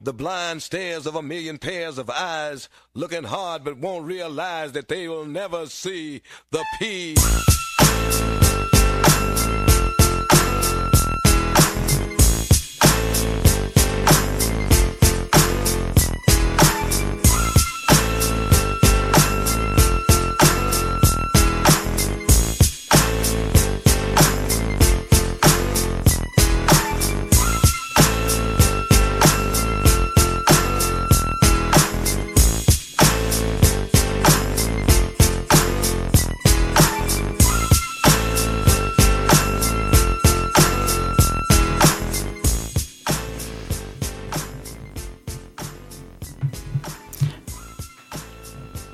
The blind stares of a million pairs of eyes, looking hard but won't realize that they will never see the peace.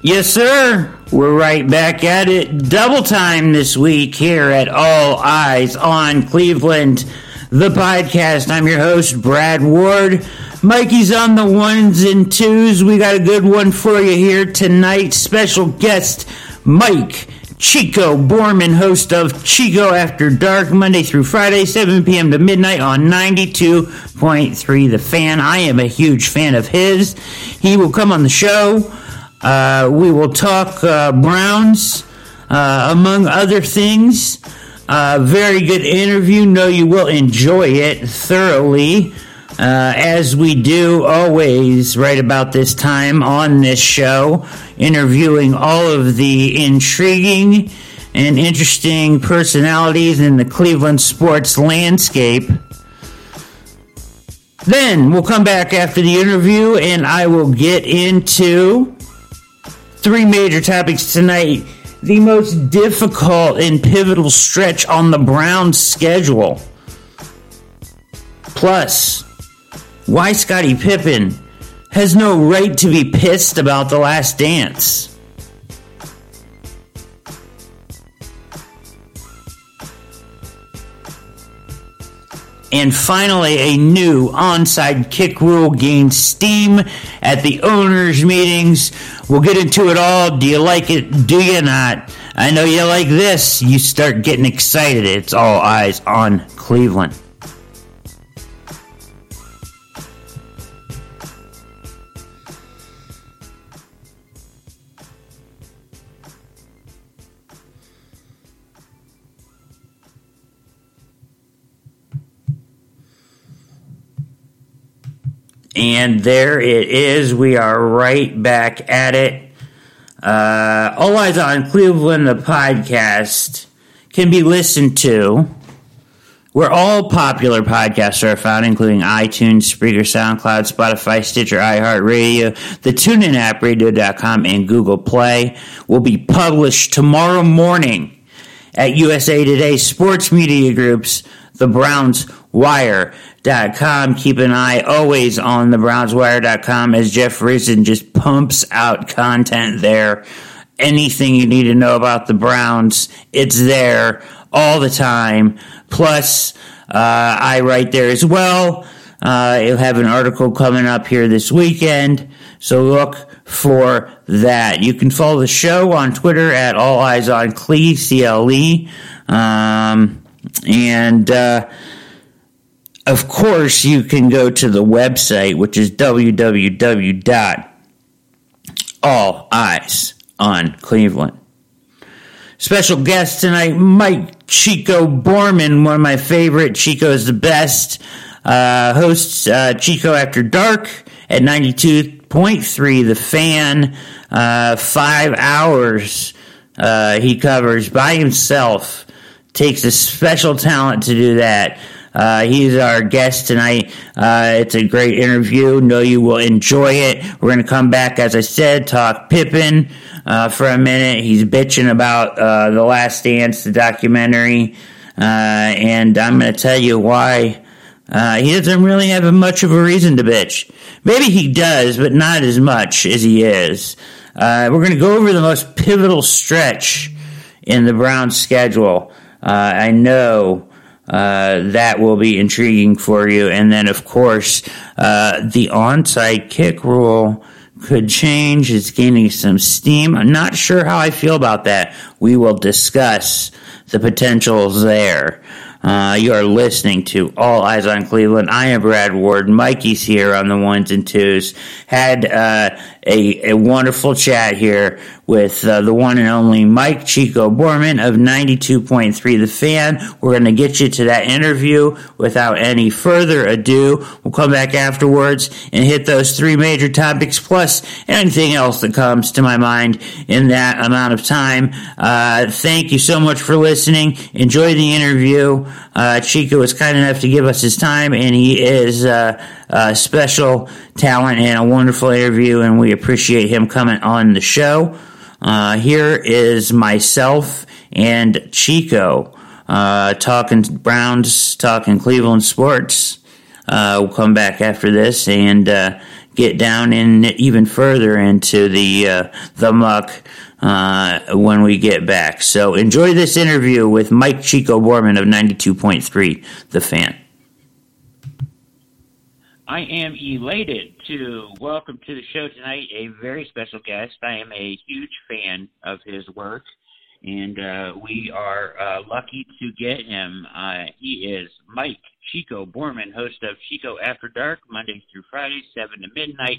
Yes, sir. We're right back at it. Double time this week here at All Eyes on Cleveland, the podcast. I'm your host, Brad Ward. Mikey's on the ones and twos. We got a good one for you here tonight. Special guest, Mike Chico Borman, host of Chico After Dark, Monday through Friday, 7 p.m. to midnight on 92.3 The Fan. I am a huge fan of his. He will come on the show. Uh, we will talk uh, Browns, uh, among other things. Uh, very good interview. Know you will enjoy it thoroughly, uh, as we do always right about this time on this show, interviewing all of the intriguing and interesting personalities in the Cleveland sports landscape. Then we'll come back after the interview and I will get into three major topics tonight. The most difficult and pivotal stretch on the Browns' schedule. Plus, why Scottie Pippen has no right to be pissed about the last dance. And finally, a new onside kick rule gained steam at the owners' meetings. We'll get into it all. Do you like it? Do you not? I know you like this. You start getting excited. It's all eyes on Cleveland. And there it is. We are right back at it. Uh, All Eyes on Cleveland, the podcast, can be listened to where all popular podcasts are found, including iTunes, Spreaker, SoundCloud, Spotify, Stitcher, iHeartRadio, the TuneIn app, radio.com, and Google Play. Will be published tomorrow morning at USA Today Sports Media Group's The Browns Wire.com. Keep an eye always on the BrownsWire.com as Jeff Risdon just pumps out content there. Anything you need to know about the Browns, it's there all the time. Plus, uh, I write there as well. Uh, you'll have an article coming up here this weekend, so look for that. You can follow the show on Twitter at All Eyes on Cle, C-L-E. Um, and, uh, of course, you can go to the website, which is www.alleyesOnCleveland. Special guest tonight, Mike Chico Borman, one of my favorite. Chico is the best. Uh, hosts uh, Chico After Dark at 92.3 The Fan. Uh, five hours uh, he covers by himself. Takes a special talent to do that. Uh, he's our guest tonight. Uh, it's a great interview. Know you will enjoy it. We're going to come back, as I said, talk Pippen uh, for a minute. He's bitching about uh, The Last Dance, the documentary. Uh, and I'm going to tell you why uh, he doesn't really have much of a reason to bitch. Maybe he does, but not as much as he is. we're going to go over the most pivotal stretch in the Browns' schedule. I know uh, that will be intriguing for you. And then, of course, uh, the onside kick rule could change. It's gaining some steam. I'm not sure how I feel about that. We will discuss the potentials there. Uh, you are listening to All Eyes on Cleveland. I am Brad Ward. Mikey's here on the ones and twos. Had uh, a, a wonderful chat here with uh, the one and only Mike Chico Borman of 92.3 The Fan. We're going to get you to that interview without any further ado. We'll come back afterwards and hit those three major topics plus anything else that comes to my mind in that amount of time. Uh, thank you so much for listening. Enjoy the interview. Uh, Chico was kind enough to give us his time, and he is uh, special talent and a wonderful interview, and we appreciate him coming on the show. Uh, here is myself and Chico uh, talking Browns, talking Cleveland sports. Uh, we'll come back after this and uh, get down in even further into the the muck uh, when we get back. So enjoy this interview with Mike Chico Borman of 92.3 The Fan. I am elated to welcome to the show tonight a very special guest. I am a huge fan of his work, and uh, we are uh, lucky to get him. Uh, he is Mike Chico Borman, host of Chico After Dark, Mondays through Fridays, 7 to midnight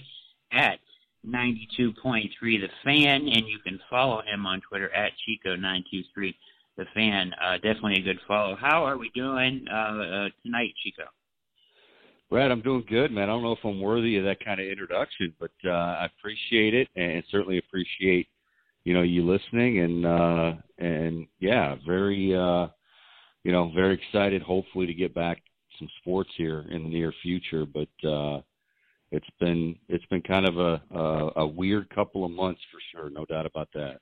at 92.3 The Fan, and you can follow him on Twitter at Chico923 The Fan. Uh, definitely a good follow. How are we doing uh, uh, tonight, Chico? Brad, I'm doing good, man. I don't know if I'm worthy of that kind of introduction, but uh, I appreciate it, and certainly appreciate you know you listening, and uh, and yeah, very uh, you know very excited. Hopefully to get back some sports here in the near future, but uh, it's been it's been kind of a, a a weird couple of months for sure, no doubt about that.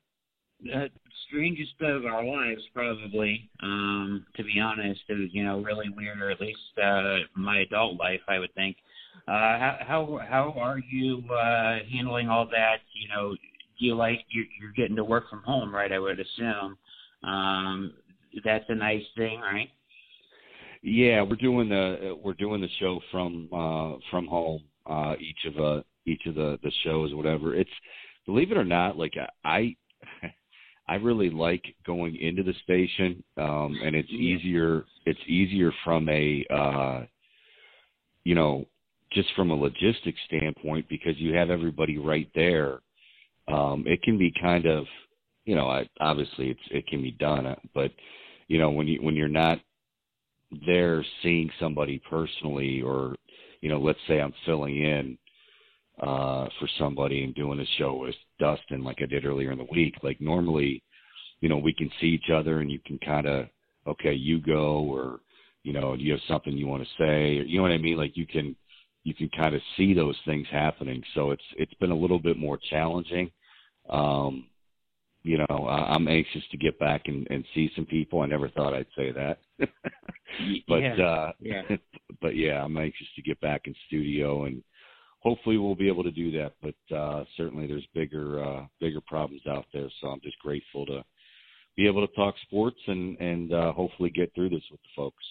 The strangest of our lives, probably. Um, to be honest, it was you know really weird, or at least uh, my adult life, I would think. Uh, how how how are you uh, handling all that? You know, do you like you're, you're getting to work from home, right? I would assume. Um, that's a nice thing, right? Yeah, we're doing the we're doing the show from uh, from home uh, each of uh, each of the the shows, whatever. It's believe it or not, like I I really like going into the station, um, and it's easier. It's easier from a uh, you know just from a logistics standpoint because you have everybody right there. Um, it can be kind of you know I, obviously it's it can be done, uh, but you know when you when you're not there seeing somebody personally or you know, let's say I'm filling in uh, for somebody and doing a show with Dustin like I did earlier in the week. Like normally, you know, we can see each other and you can kind of, okay, you go or, you know, do you have something you want to say? Or, you know what I mean? Like you can, you can kind of see those things happening. So it's, it's been a little bit more challenging. Um, you know, I, I'm anxious to get back and, and see some people. I never thought I'd say that, but yeah, uh, yeah. but yeah, I'm anxious to get back in studio and hopefully we'll be able to do that. But uh, certainly there's bigger uh, bigger problems out there, so I'm just grateful to be able to talk sports and and uh, hopefully get through this with the folks.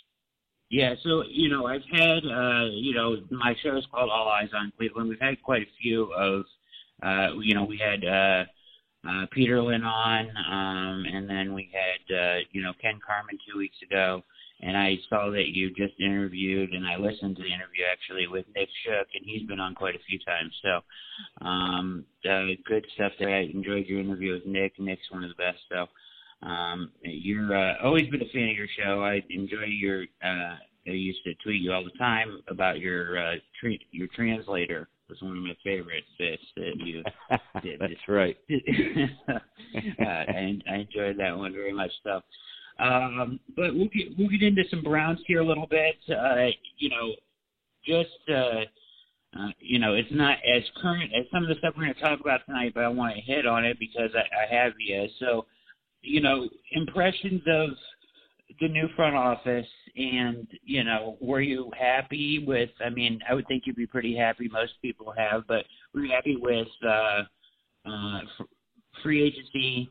Yeah, so you know, I've had uh, you know, my show is called All Eyes on Cleveland. We've had quite a few of, uh, you know, we had. Uh, uh, Peterlin on, um, and then we had uh, you know Ken Carman two weeks ago, and I saw that you just interviewed, and I listened to the interview actually with Nick Shook, and he's been on quite a few times. So um, uh, good stuff there. I enjoyed your interview with Nick. Nick's one of the best. So um, you're uh, always been a fan of your show. I enjoy your. Uh, I used to tweet you all the time about your uh, tra- your translator was one of my favorite bits that you did. That's right. uh, and I enjoyed that one very much. So, um, but we'll get we'll get into some Browns here a little bit. Uh, you know, just uh, uh, you know, it's not as current as some of the stuff we're going to talk about tonight, but I want to hit on it because I, I have you. So, you know, impressions of the new front office and you know were you happy with i mean i would think you'd be pretty happy most people have but were you happy with uh uh free agency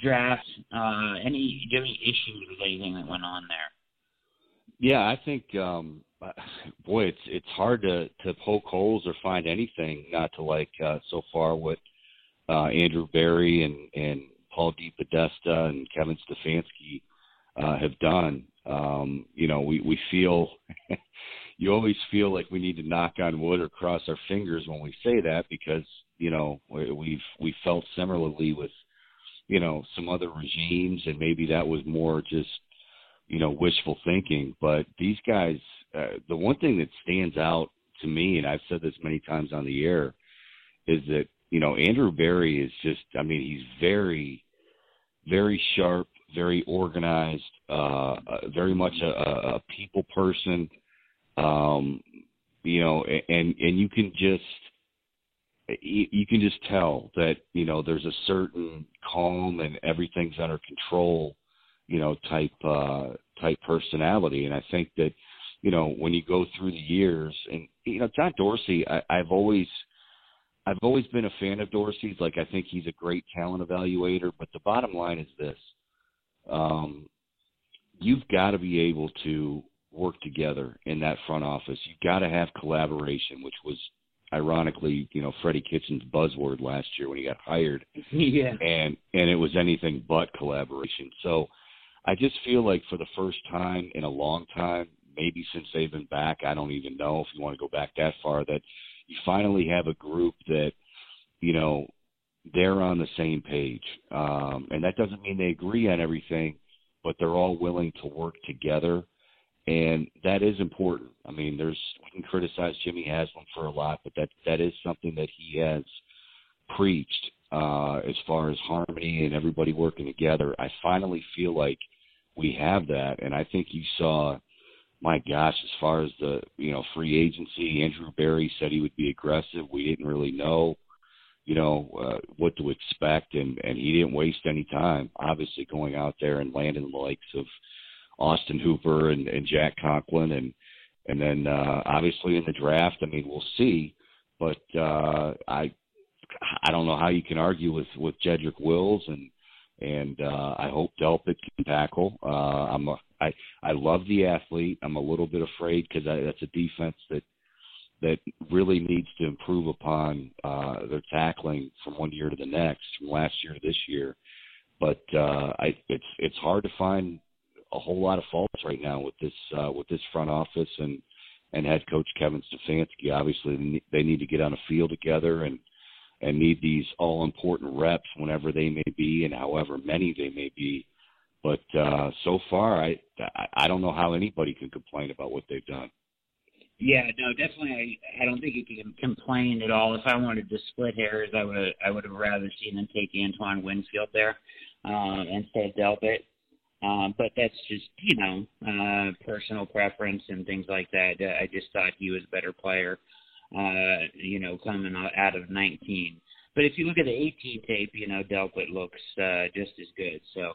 draft uh any any issues with anything that went on there yeah i think um boy it's it's hard to to poke holes or find anything not to like uh so far what uh andrew berry and and paul D. DePodesta and kevin stefanski uh have done Um, you know, we we feel you always feel like we need to knock on wood or cross our fingers when we say that because you know we've we felt similarly with you know some other regimes and maybe that was more just you know wishful thinking. But these guys uh, the one thing that stands out to me and I've said this many times on the air is that you know Andrew Berry is just I mean he's very very sharp very organized uh, uh very much a, a people person. Um you know and and you can just you can just tell that you know there's a certain calm and everything's under control you know type uh type personality. And i think that you know when you go through the years and you know john dorsey i i've always i've always been a fan of dorsey's. Like i think he's a great talent evaluator. But the bottom line is this um you've got to be able to work together in that front office. You've got to have collaboration which was ironically, you know, Freddie Kitchens' buzzword last year when he got hired. yeah. And and it was anything but collaboration. So I just feel like for the first time in a long time, maybe since they've been back, I don't even know if you want to go back that far, that you finally have a group that, you know, they're on the same page. Um, and that doesn't mean they agree on everything, but they're all willing to work together and that is important. I mean, there's we can criticize Jimmy Haslam for a lot, but that that is something that he has preached uh, as far as harmony and everybody working together. I finally feel like we have that, and I think you saw. My gosh, as far as the you know free agency, Andrew Berry said he would be aggressive. We didn't really know, you know, uh, what to expect, and and he didn't waste any time. Obviously, going out there and landing the likes of Austin Hooper and, and Jack Conklin, and and then uh, obviously in the draft. I mean, we'll see, but uh, I I don't know how you can argue with with Jedrick Wills and and uh, I hope Delpit can tackle. Uh, I'm a, I I love the athlete. I'm a little bit afraid because that's a defense that that really needs to improve upon uh, their tackling from one year to the next, from last year to this year. But uh, I, it's it's hard to find a whole lot of faults right now with this uh, with this front office and and head coach Kevin Stefanski. Obviously, they need to get on a field together and and need these all important reps whenever they may be and however many they may be. But uh, so far, I I don't know how anybody can complain about what they've done. Yeah, no, definitely. I, I don't think you can complain at all. If I wanted to split hairs, I would I would have rather seen them take Antoine Winfield there uh, instead of Delpit. Um, but that's just you know uh, personal preference and things like that. I just thought he was a better player, uh, you know, coming out of 19. But if you look at the 18 tape, you know, Delpit looks uh, just as good. So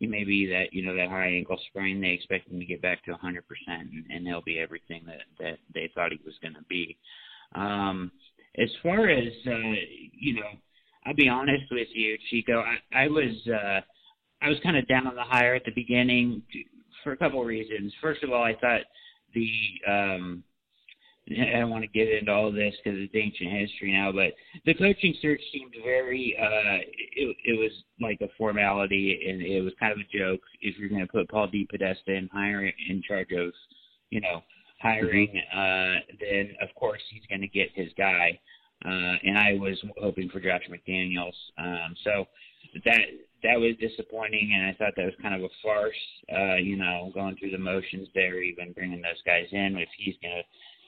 it may be that you know that high ankle sprain they expect him to get back to 100 percent, and he'll be everything that that they thought he was going to be. Um, as far as uh, you know, I'll be honest with you, Chico. I, I was. Uh, I was kind of down on the hire at the beginning for a couple of reasons. First of all, I thought the um, I don't want to get into all this because it's ancient history now, but the coaching search seemed very. Uh, it, it was like a formality, and it was kind of a joke. If you're going to put Paul DePodesta in hiring in charge of, you know, hiring, uh, then of course he's going to get his guy. Uh, and I was hoping for Josh McDaniels. Um, so that that was disappointing, and I thought that was kind of a farce. Uh, you know, going through the motions there, even bringing those guys in. If he's gonna,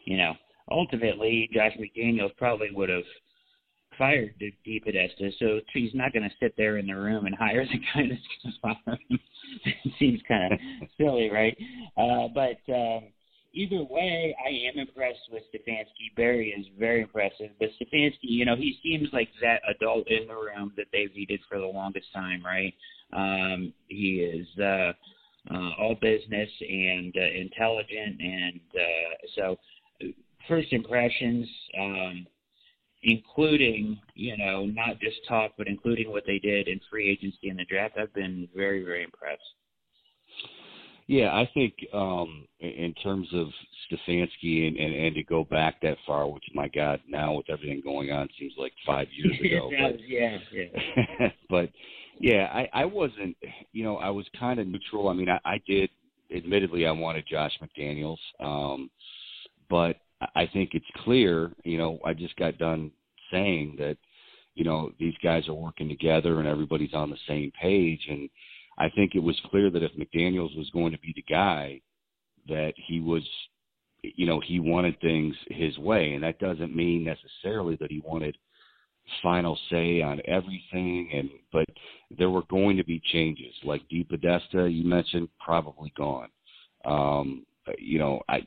you know, ultimately Josh McDaniels probably would have fired DePodesta, so he's not going to sit there in the room and hire the guy that's going to fire him. it seems kind of silly, right? Uh, but um, either way, I am impressed with Stefanski. Berry is very impressive, but Stefanski, you know, he seems like that adult in the room that they've needed for the longest time, right? Um, he is uh, uh, all business and uh, intelligent, and uh, so first impressions, um, including you know not just talk, but including what they did in free agency and the draft, I've been very very impressed. Yeah, I think um, in terms of Stefanski and, and and to go back that far, which my God, now with everything going on, seems like five years ago. but, yeah, yeah. but yeah, I I wasn't, you know, I was kind of neutral. I mean, I, I did admittedly, I wanted Josh McDaniels, um, but I think it's clear. You know, I just got done saying that you know these guys are working together and everybody's on the same page, and I think it was clear that if McDaniels was going to be the guy, that he was you know he wanted things his way. And that doesn't mean necessarily that he wanted final say on everything and but there were going to be changes. Like DePodesta you mentioned probably gone. Um you know I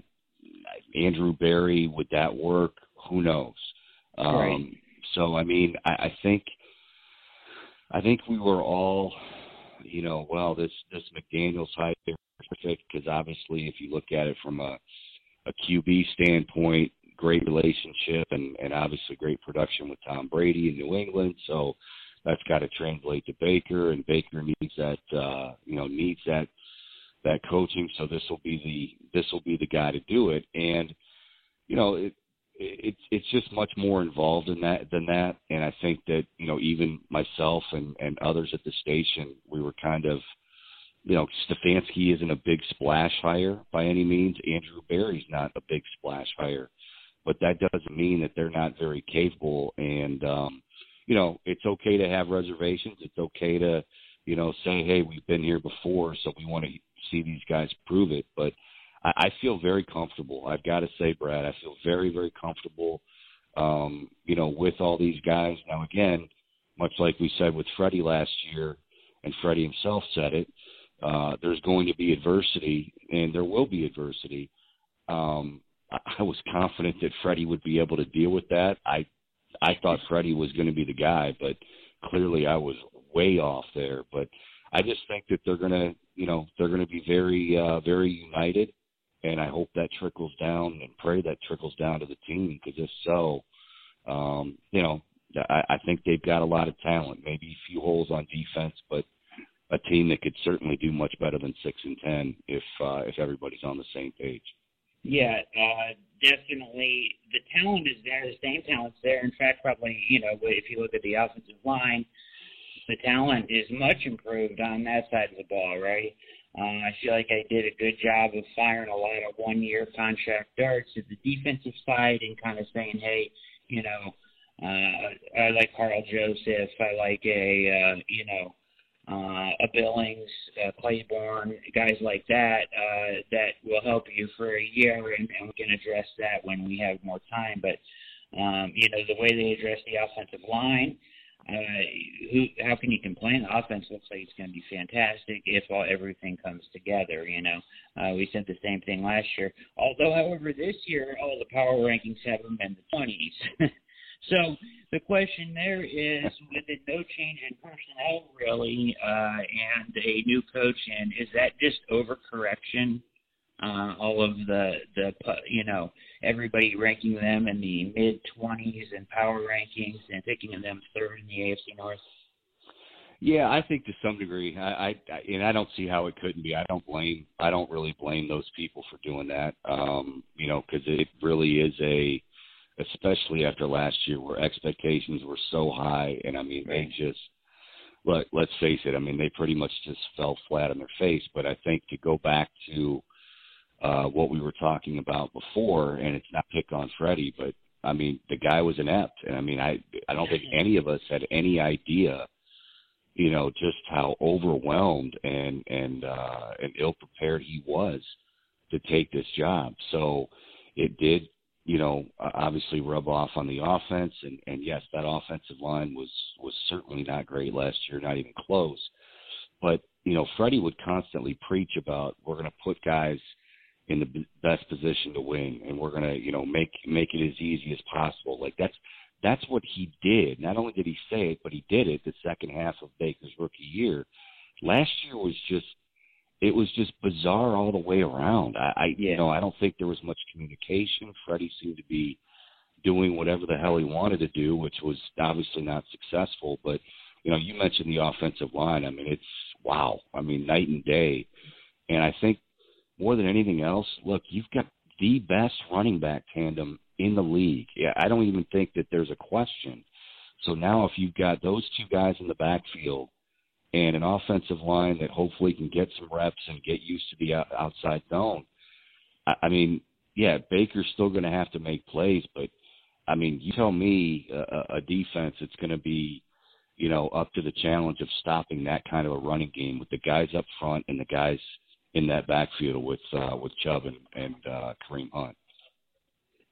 Andrew Berry would that work? Who knows? Um right. so I mean I, I think I think we were all you know well this this McDaniel's hire perfect because obviously if you look at it from a a QB standpoint, great relationship and, and obviously great production with Tom Brady in New England. So that's got to translate to Baker, and Baker needs that uh, you know needs that that coaching. So this will be the this will be the guy to do it. And you know it, it's it's just much more involved in that than that. And I think that you know even myself and and others at the station we were kind of you know, Stefanski isn't a big splash hire by any means. Andrew Berry's not a big splash hire, but that doesn't mean that they're not very capable. And um, you know, it's okay to have reservations. It's okay to, you know, say, hey, we've been here before, so we want to see these guys prove it. But I, I feel very comfortable. I've got to say, Brad, I feel very, very comfortable. Um, you know, with all these guys. Now, again, much like we said with Freddie last year, and Freddie himself said it uh, there's going to be adversity, and there will be adversity. Um, I, I was confident that Freddie would be able to deal with that. I I thought Freddie was going to be the guy, but clearly I was way off there. But I just think that they're going to, you know, they're going to be very, uh, very united, and I hope that trickles down and pray that trickles down to the team because if so, um, you know, I, I think they've got a lot of talent. Maybe a few holes on defense, but a team that could certainly do much better than six and ten if uh, if everybody's on the same page. Yeah, uh, definitely. The talent is there. The same talent's there. In fact, probably you know if you look at the offensive line, the talent is much improved on that side of the ball, right? Uh, I feel like I did a good job of firing a lot of one-year contract darts at the defensive side and kind of saying, hey, you know, uh, I like Karl Joseph. I like a, uh, you know, uh, a Billings, uh, Claiborne, guys like that, uh, that will help you for a year, and, and we can address that when we have more time. But um, you know, the way they address the offensive line, uh, who, how can you complain? The offense looks like it's going to be fantastic if all everything comes together. You know, uh, we said the same thing last year. Although, however, this year all the power rankings have them in the twenties. So the question there is, with it no change in personnel really, uh, and a new coach and is that just overcorrection? Uh, all of the the you know everybody ranking them in the mid 20s and power rankings and picking them third in the AFC North. Yeah, I think to some degree, I, I and I don't see how it couldn't be. I don't blame, I don't really blame those people for doing that. Um, you know, because it really is a especially after last year where expectations were so high and I mean right. they just look let's face it, I mean they pretty much just fell flat on their face. But I think to go back to uh what we were talking about before and it's not pick on Freddie, but I mean the guy was inept and I mean I I don't think any of us had any idea you know just how overwhelmed and and uh and ill prepared he was to take this job. So it did you know, obviously rub off on the offense. And, and yes, that offensive line was was certainly not great last year, not even close. But you know, Freddie would constantly preach about we're going to put guys in the best position to win, and we're going to you know make make it as easy as possible. Like that's that's what he did. Not only did he say it, but he did it the second half of Baker's rookie year. Last year was just it was just bizarre all the way around. I, I you know, I don't think there was much communication. Freddie seemed to be doing whatever the hell he wanted to do, which was obviously not successful. But you know, you mentioned the offensive line. I mean, it's wow. I mean, night and day. And I think more than anything else, look, you've got the best running back tandem in the league. Yeah, I don't even think that there's a question. So now, if you've got those two guys in the backfield and an offensive line that hopefully can get some reps and get used to the outside zone. I, mean, yeah, Baker's still going to have to make plays, but I mean, you tell me a, a defense that's going to be, you know, up to the challenge of stopping that kind of a running game with the guys up front and the guys in that backfield with uh, with Chubb and, and uh, Kareem Hunt.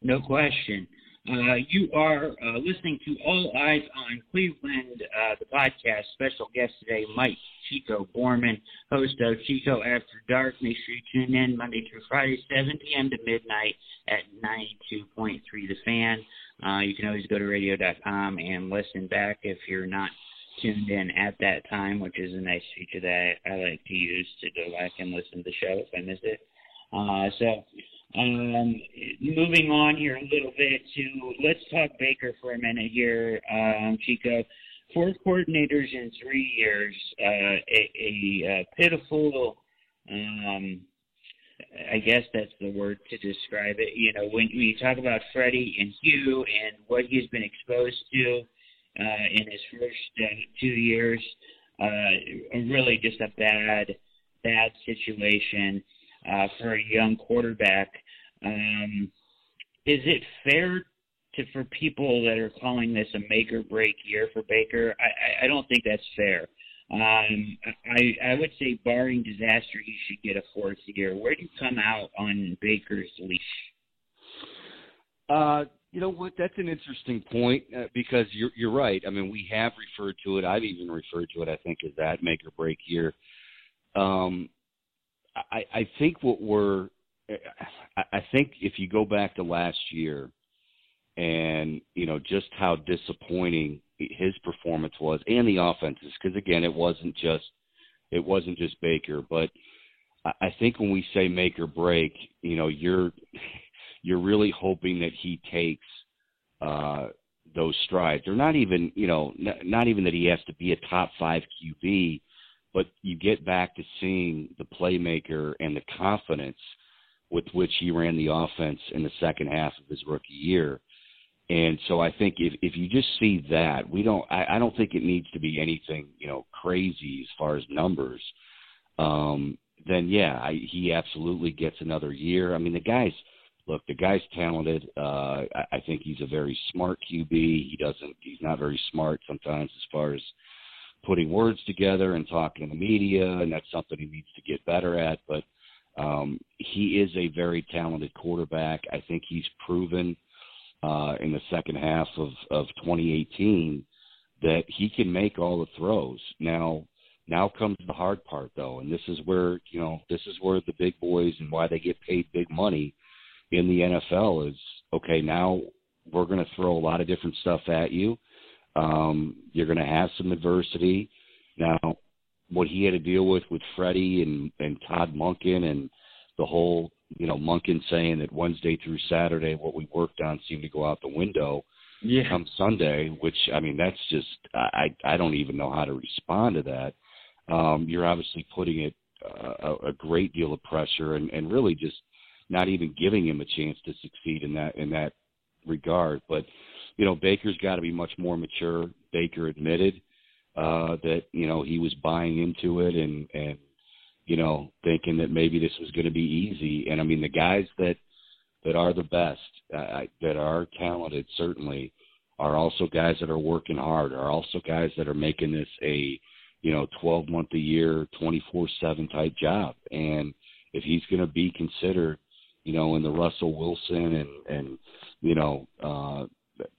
No question. Uh, you are uh, listening to All Eyes on Cleveland, uh, the podcast. Special guest today, Mike Chico Borman, host of Chico After Dark. Make sure you tune in Monday through Friday, 7 p.m. to midnight at 92.3 The Fan. Uh, you can always go to radio.com and listen back if you're not tuned in at that time, which is a nice feature that I, I like to use to go back and listen to the show if I miss it. Uh, so um, moving on here a little bit to let's talk Baker for a minute here, um, Chico. Four coordinators in three years, uh, a, a, a pitiful. Um, I guess that's the word to describe it. You know, when, when you talk about Freddie and Hugh and what he's been exposed to uh, in his first uh, two years, uh, really just a bad, bad situation uh, for a young quarterback. Um, is it fair to for people that are calling this a make or break year for Baker? I, I don't think that's fair. Um, I I would say, barring disaster, he should get a fourth year. Where do you come out on Baker's leash? Uh, you know what? That's an interesting point uh, because you're you're right. I mean, we have referred to it. I've even referred to it. I think as that make or break year. Um, I, I think what we're, I think if you go back to last year, and you know just how disappointing his performance was, and the offenses, because again, it wasn't just, it wasn't just Baker, but I think when we say make or break, you know, you're you're really hoping that he takes uh, those strides. Or not even, you know, not, not even that he has to be a top five QB, but you get back to seeing the playmaker and the confidence with which he ran the offense in the second half of his rookie year. And so I think if if you just see that, we don't I, I don't think it needs to be anything, you know, crazy as far as numbers. Um, then yeah, I, he absolutely gets another year. I mean, the guy's look, the guy's talented. Uh, I, I think he's a very smart QB. He doesn't, he's not very smart sometimes as far as putting words together and talking to the media, and that's something he needs to get better at. But um, he is a very talented quarterback. I think he's proven uh, in the second half of, of 2018 that he can make all the throws. Now, now comes the hard part, though, and this is where you know this is where the big boys and why they get paid big money in the NFL is okay. Now we're going to throw a lot of different stuff at you. Um, you're going to have some adversity. Now, what he had to deal with with Freddie and and Todd Monken and the whole, you know, Monken saying that Wednesday through Saturday what we worked on seemed to go out the window. Yeah. Come Sunday, which I mean, that's just I I don't even know how to respond to that. Um, you're obviously putting it uh, a, a great deal of pressure and and really just not even giving him a chance to succeed in that in that regard. But you know, Baker's got to be much more mature. Baker admitted uh, that you know he was buying into it and and you know thinking that maybe this was going to be easy. And I mean, the guys that that are the best, uh, that are talented, certainly, are also guys that are working hard. Are also guys that are making this a you know 12 month a year, 24 seven type job. And if he's going to be considered you know, in the Russell Wilson and and you know uh,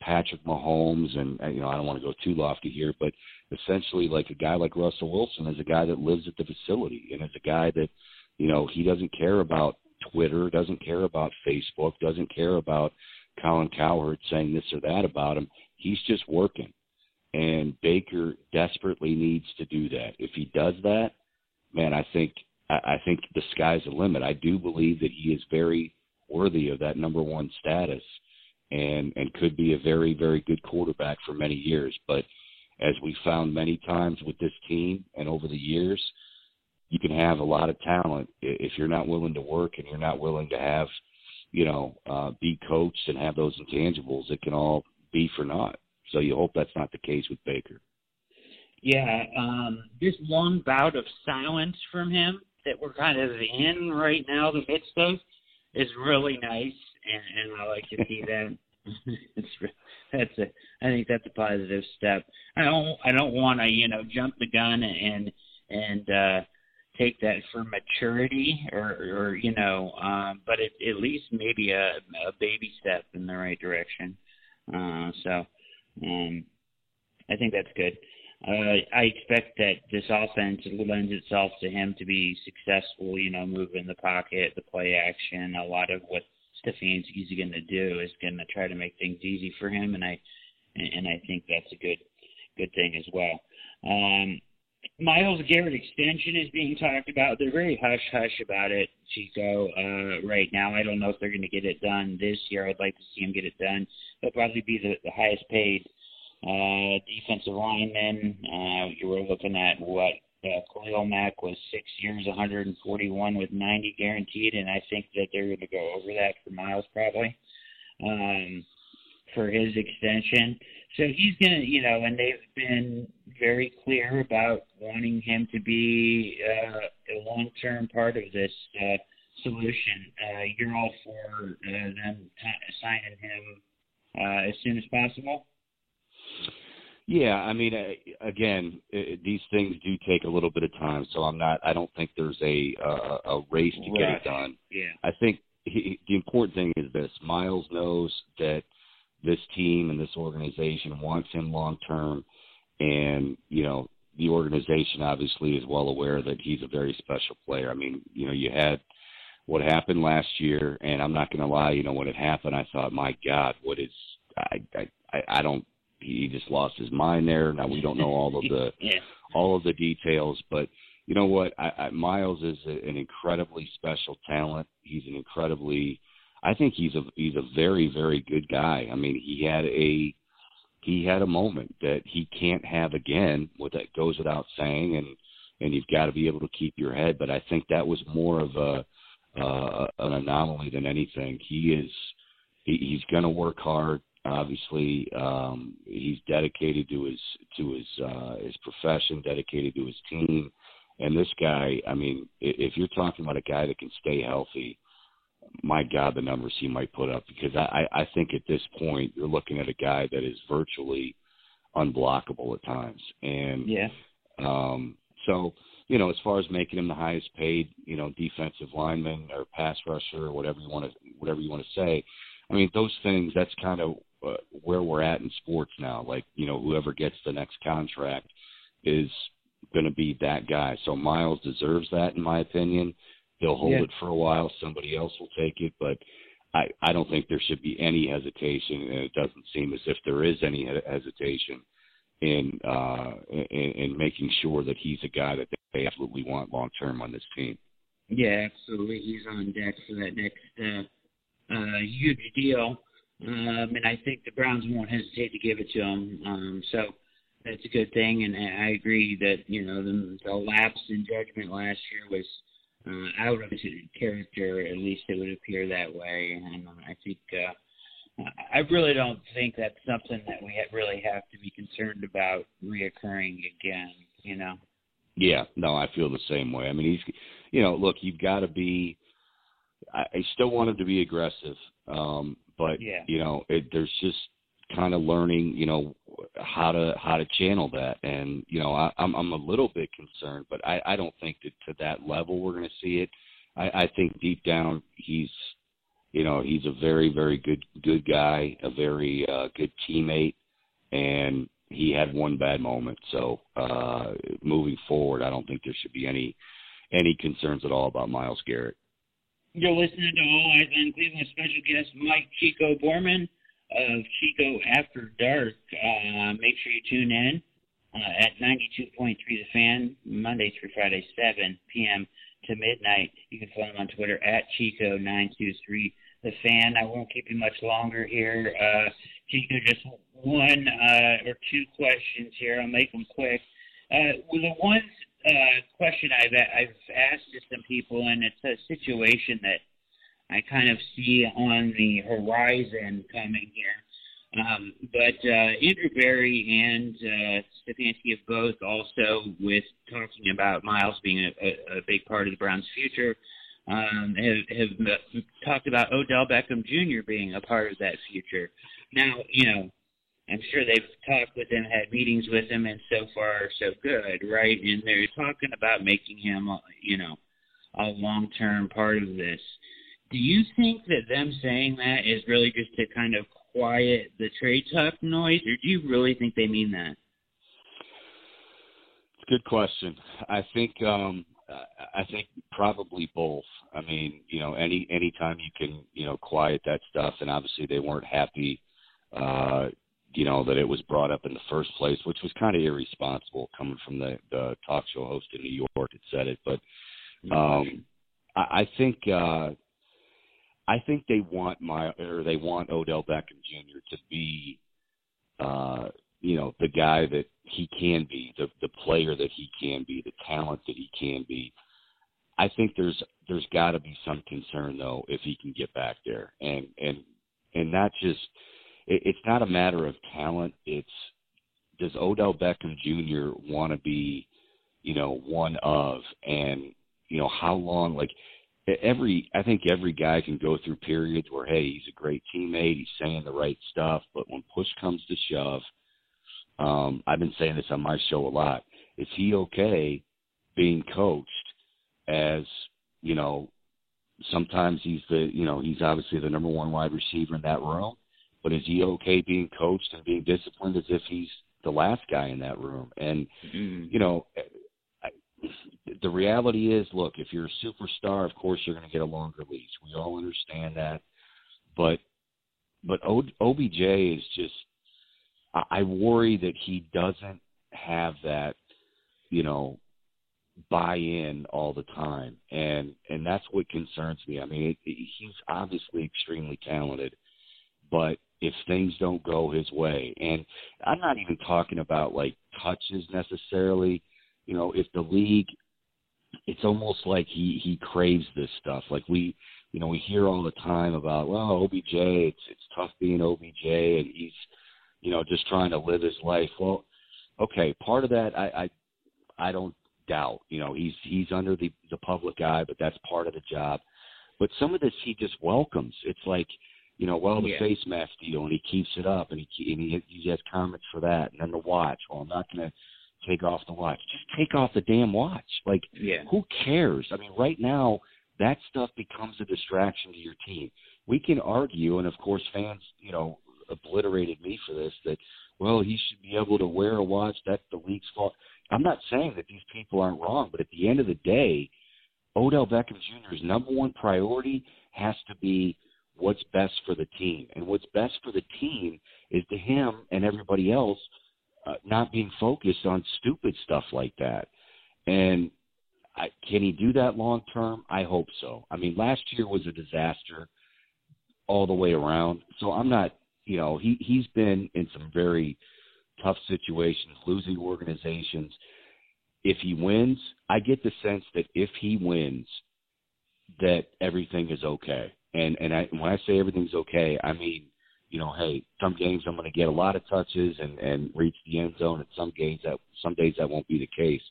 Patrick Mahomes and you know I don't want to go too lofty here, but essentially like a guy like Russell Wilson is a guy that lives at the facility and is a guy that you know he doesn't care about Twitter, doesn't care about Facebook, doesn't care about Colin Cowherd saying this or that about him. He's just working. And Baker desperately needs to do that. If he does that, man, I think I, think the sky's the limit. I do believe that he is very worthy of that number one status and and could be a very very good quarterback for many years. But as we found many times with this team and over the years you can have a lot of talent. If you're not willing to work and you're not willing to have you know uh be coached and have those intangibles it can all be for naught. So you hope that's not the case with Baker. Yeah, um, this long bout of silence from him that we're kind of in right now, the midst of, is really nice, and, and I like to see that. it's that's a I think that's a positive step. I don't I don't want to you know jump the gun and and uh, take that for maturity or or you know, um, but it, at least maybe a, a baby step in the right direction. Uh, so um, I think that's good. Uh, I expect that this offense lends itself to him to be successful. You know, moving the pocket, the play action, a lot of what Stefanski's going to do is going to try to make things easy for him, and I and I think that's a good good thing as well. Um, Myles Garrett extension is being talked about. They're very hush hush about it, Chico. Uh, right now, I don't know if they're going to get it done this year. I'd like to see him get it done. He'll probably be the, the highest paid uh, defensive lineman. Uh, you were looking at what uh, Khalil Mack was six years, 141 with 90 guaranteed, and I think that they're going to go over that for Myles probably um, for his extension. So he's going to, you know, and they've been very clear about wanting him to be uh, a long-term part of this uh, solution. Uh, you're all for uh, them t- signing him uh, as soon as possible. Yeah, I mean, uh, again, it, these things do take a little bit of time, so I'm not. I don't think there's a uh, a race to right. get it done. Yeah, I think he, the important thing is this: Myles knows that this team and this organization wants him long term, and you know the organization obviously is well aware that he's a very special player. I mean, you know, you had what happened last year, and I'm not going to lie. You know, when it happened, I thought, my God, what is I I I don't he just lost his mind there. Now we don't know all of the yeah. all of the details, but you know what? I, I, Myles is a, an incredibly special talent. He's an incredibly, I think he's a he's a very very good guy. I mean, he had a he had a moment that he can't have again. What that goes without saying, and and you've got to be able to keep your head. But I think that was more of a uh, an anomaly than anything. He is he, he's going to work hard obviously um, he's dedicated to his to his uh, his profession, dedicated to his team. And this guy, I mean, if you're talking about a guy that can stay healthy, my God, the numbers he might put up. Because I, I think at this point you're looking at a guy that is virtually unblockable at times. And yeah, um, so you know, as far as making him the highest paid, you know, defensive lineman or pass rusher or whatever you want to whatever you want to say. I mean, those things. That's kind of uh, where we're at in sports now. Like, you know, whoever gets the next contract is going to be that guy. So Myles deserves that, in my opinion. He'll hold yeah. it for a while. Somebody else will take it, but I, I don't think there should be any hesitation, and it doesn't seem as if there is any hesitation in uh, in, in making sure that he's a guy that they absolutely want long term on this team. Yeah, absolutely. He's on deck for that next uh, uh, huge deal. Um, and I think the Browns won't hesitate to give it to him. Um, so that's a good thing. And I agree that you know the, the lapse in judgment last year was uh, out of character. At least it would appear that way. And I think uh, I really don't think that's something that we really have to be concerned about reoccurring again. You know. Yeah, no, I feel the same way. I mean, he's, you know, look, you've got to be. I, I still want him to be aggressive. Um, but yeah. you know, it, there's just kind of learning, you know, how to how to channel that. And you know, I, I'm I'm a little bit concerned, but I I don't think that to that level we're going to see it. I, I think deep down he's, you know, he's a very very good good guy, a very uh, good teammate, and he had one bad moment. So uh, moving forward, I don't think there should be any any concerns at all about Myles Garrett. You're listening to All Eyes on Cleveland special guest Mike Chico Borman of Chico After Dark. Uh, make sure you tune in uh, at 92.3 The Fan, Monday through Friday, 7 p.m. to midnight. You can follow him on Twitter at Chico923 The Fan. I won't keep you much longer here. Uh, Chico, just one uh, or two questions here. I'll make them quick. Uh, well, the ones uh, question I've I've asked to some people, and it's a situation that I kind of see on the horizon coming here. Um, but uh, Andrew Berry and uh, Stefanski have both also, with talking about Myles being a, a, a big part of the Browns' future, um, have, have talked about Odell Beckham Jr. being a part of that future. Now, you know, I'm sure they've talked with him, had meetings with him, and so far so good, right? And they're talking about making him, you know, a long-term part of this. Do you think that them saying that is really just to kind of quiet the trade talk noise, or do you really think they mean that? Good question. I think um I think probably both. I mean, you know, any anytime you can, you know, quiet that stuff, and obviously they weren't happy, uh, you know, that it was brought up in the first place, which was kind of irresponsible coming from the the talk show host in New York that said it. But um, I, I think uh, I think they want my or they want Odell Beckham Jr. to be, uh, you know, the guy that he can be, the the player that he can be, the talent that he can be. I think there's there's got to be some concern though if he can get back there, and and and not just it, it's not a matter of talent. It's does Odell Beckham Jr. want to be, you know, one of, and you know how long like every I think every guy can go through periods where hey he's a great teammate he's saying the right stuff but when push comes to shove um I've been saying this on my show a lot is he okay being coached as you know sometimes he's the you know he's obviously the number one wide receiver in that room but is he okay being coached and being disciplined as if he's the last guy in that room and mm-hmm. you know the reality is, look, if you're a superstar, of course you're going to get a longer leash. We all understand that, but but OBJ is just. I worry that he doesn't have that, you know, buy in all the time, and and that's what concerns me. I mean, it, he's obviously extremely talented, but if things don't go his way, and I'm not even talking about like touches necessarily. You know, if the league it's almost like he he craves this stuff. Like we, you know, we hear all the time about well, OBJ, it's it's tough being OBJ, and he's, you know, just trying to live his life. Well, okay, part of that I I, I don't doubt. You know, he's he's under the the public eye, but that's part of the job. But some of this he just welcomes. It's like, you know, well, the yeah. face mask deal, and he keeps it up, and he and he, he has comments for that, and then the watch. Well, I'm not going to take off the watch. Just take off the damn watch. Like, yeah. who cares? I mean, right now, that stuff becomes a distraction to your team. We can argue, and of course, fans, you know, obliterated me for this. That well, he should be able to wear a watch. That's the league's fault. I'm not saying that these people aren't wrong, but at the end of the day, Odell Beckham Jr.'s number one priority has to be what's best for the team. And what's best for the team is to him and everybody else uh, not being focused on stupid stuff like that. And I, can he do that long term? I hope so. I mean, last year was a disaster all the way around. So I'm not, you know, he he's been in some very tough situations, losing organizations. If he wins, I get the sense that if he wins, that everything is okay. And and I, when I say everything's okay, I mean you know, hey, some games I'm going to get a lot of touches and and reach the end zone, and some games that some days that won't be the case.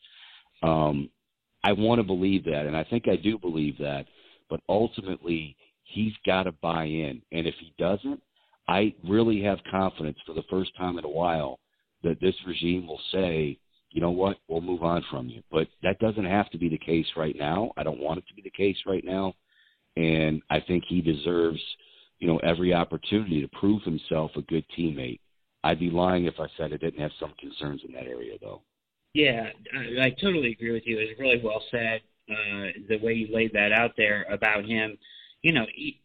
Um, I want to believe that, and I think I do believe that, but ultimately he's got to buy in, and if he doesn't, I really have confidence for the first time in a while that this regime will say, you know what, we'll move on from you. But that doesn't have to be the case right now. I don't want it to be the case right now, and I think he deserves you know, every opportunity to prove himself a good teammate. I'd be lying if I said I didn't have some concerns in that area, though. Yeah, I, I totally agree with you. It was really well said. Uh, the way you laid that out there about him, you know, he,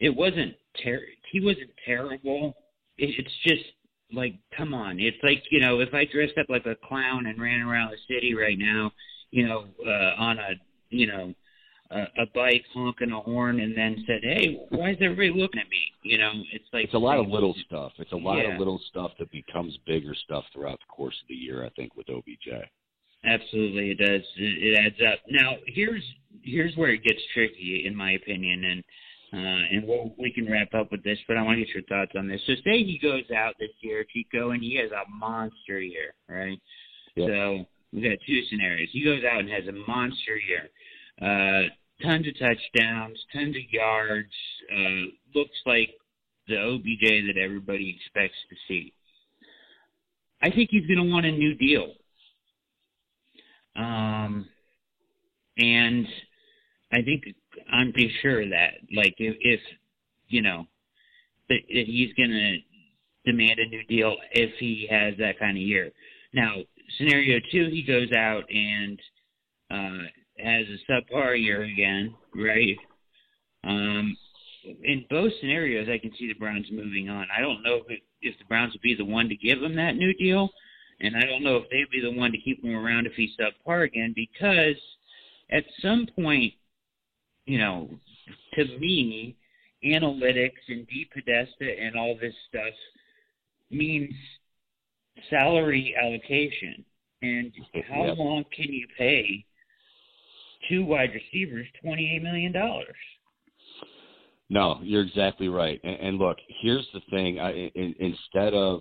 it wasn't ter- he wasn't terrible. It, it's just like, come on, it's like you know, if I dressed up like a clown and ran around the city right now, you know, uh, on a you know a, a bike honking a horn and then said, "Hey, why is everybody looking at me?" You know, it's like it's a lot of little stuff. It's a lot yeah. of little stuff that becomes bigger stuff throughout the course of the year. I think with OBJ. Absolutely, it does. It, it adds up. Now, here's here's where it gets tricky, in my opinion, and uh, and we'll, we can wrap up with this, but I want to get your thoughts on this. So, say he goes out this year, Chico, and he has a monster year, right? Yep. So we got two scenarios. He goes out and has a monster year. Uh, tons of touchdowns, tons of yards. Uh, looks like the OBJ that everybody expects to see. I think he's going to want a new deal. Um, and I think I'm pretty sure that, like, if, if you know, that, that he's going to demand a new deal if he has that kind of year. Now, scenario two, he goes out and uh, has a subpar year again, right? Um, in both scenarios, I can see the Browns moving on. I don't know if, if the Browns would be the one to give him that new deal, and I don't know if they'd be the one to keep him around if he's subpar again, because at some point, you know, to me, analytics and DePodesta and all this stuff means salary allocation. And how Yep. long can you pay two wide receivers $28 million? No, you're exactly right. And, and look, here's the thing: I, in, instead of,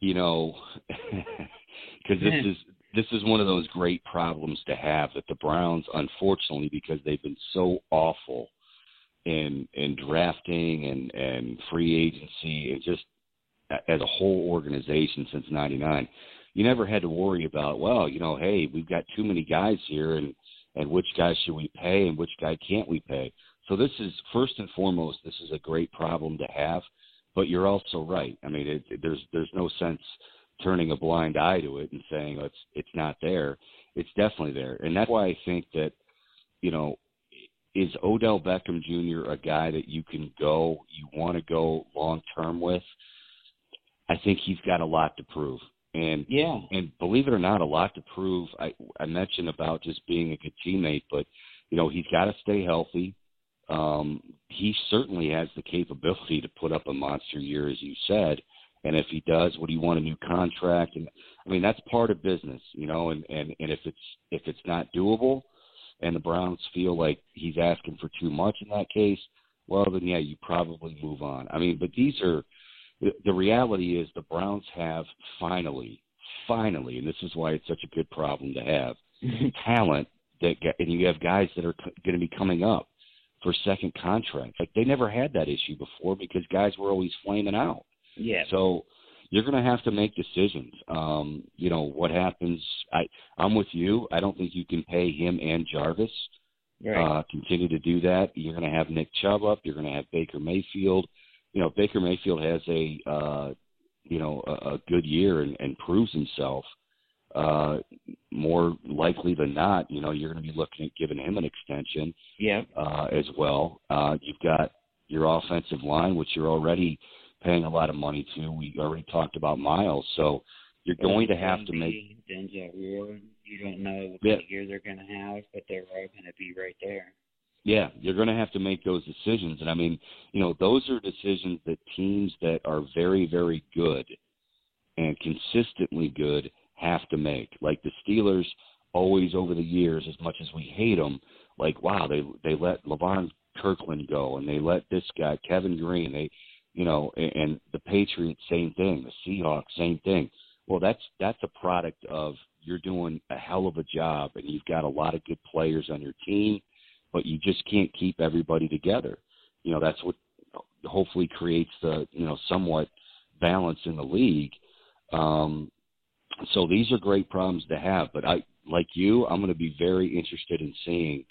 you know, because this mm-hmm. is this is one of those great problems to have that the Browns, unfortunately, because they've been so awful in in drafting and and free agency and just as a whole organization since '99, you never had to worry about, well, you know, hey, we've got too many guys here, and and which guy should we pay and which guy can't we pay? So this is first and foremost, this is a great problem to have, but you're also right. I mean, it, it- there's there's no sense turning a blind eye to it and saying oh, it's it's not there. It's definitely there, and that's why I think that you know is Odell Beckham Jr. a guy that you can go, you want to go long term with? I think he's got a lot to prove, and Yeah. and believe it or not, a lot to prove. I I mentioned about just being a good teammate, but you know he's got to stay healthy. Um, he certainly has the capability to put up a monster year, as you said. And if he does, would he want a new contract? And I mean, that's part of business, you know. And and and if it's if it's not doable, and the Browns feel like he's asking for too much in that case, well, then yeah, you probably move on. I mean, but these are the, the reality is the Browns have finally, finally, and this is why it's such a good problem to have talent that and you have guys that are going to be coming up for second contracts. Like they never had that issue before because guys were always flaming out. yeah. So you're going to have to make decisions. Um, you know what happens. I I'm with you. I don't think you can pay him and Jarvis. Right. Uh, continue to do that. You're going to have Nick Chubb up. You're going to have Baker Mayfield. You know, Baker Mayfield has a uh, you know a, a good year and, and proves himself. Uh, more likely than not, you know, you're going to be looking at giving him an extension yeah. uh, as well. Uh, you've got your offensive line, which you're already paying a lot of money to. We already talked about Myles, so you're going to have to make. Denzel Ward. You don't know what Yeah. year they're going to have, but they're all going to be right there. Yeah, you're going to have to make those decisions, and I mean, you know, those are decisions that teams that are very, very good and consistently good have to make. Like the Steelers, always over the years, as much as we hate them, like wow, they they let Levon Kirkland go, and they let this guy Kevin Greene, they, you know, and, and the Patriots, same thing. The Seahawks, same thing. Well, that's that's a product of you're doing a hell of a job, and you've got a lot of good players on your team, but you just can't keep everybody together. You know, that's what hopefully creates the you know somewhat balance in the league. Um, so these are great problems to have, but I like you, I'm going to be very interested in seeing,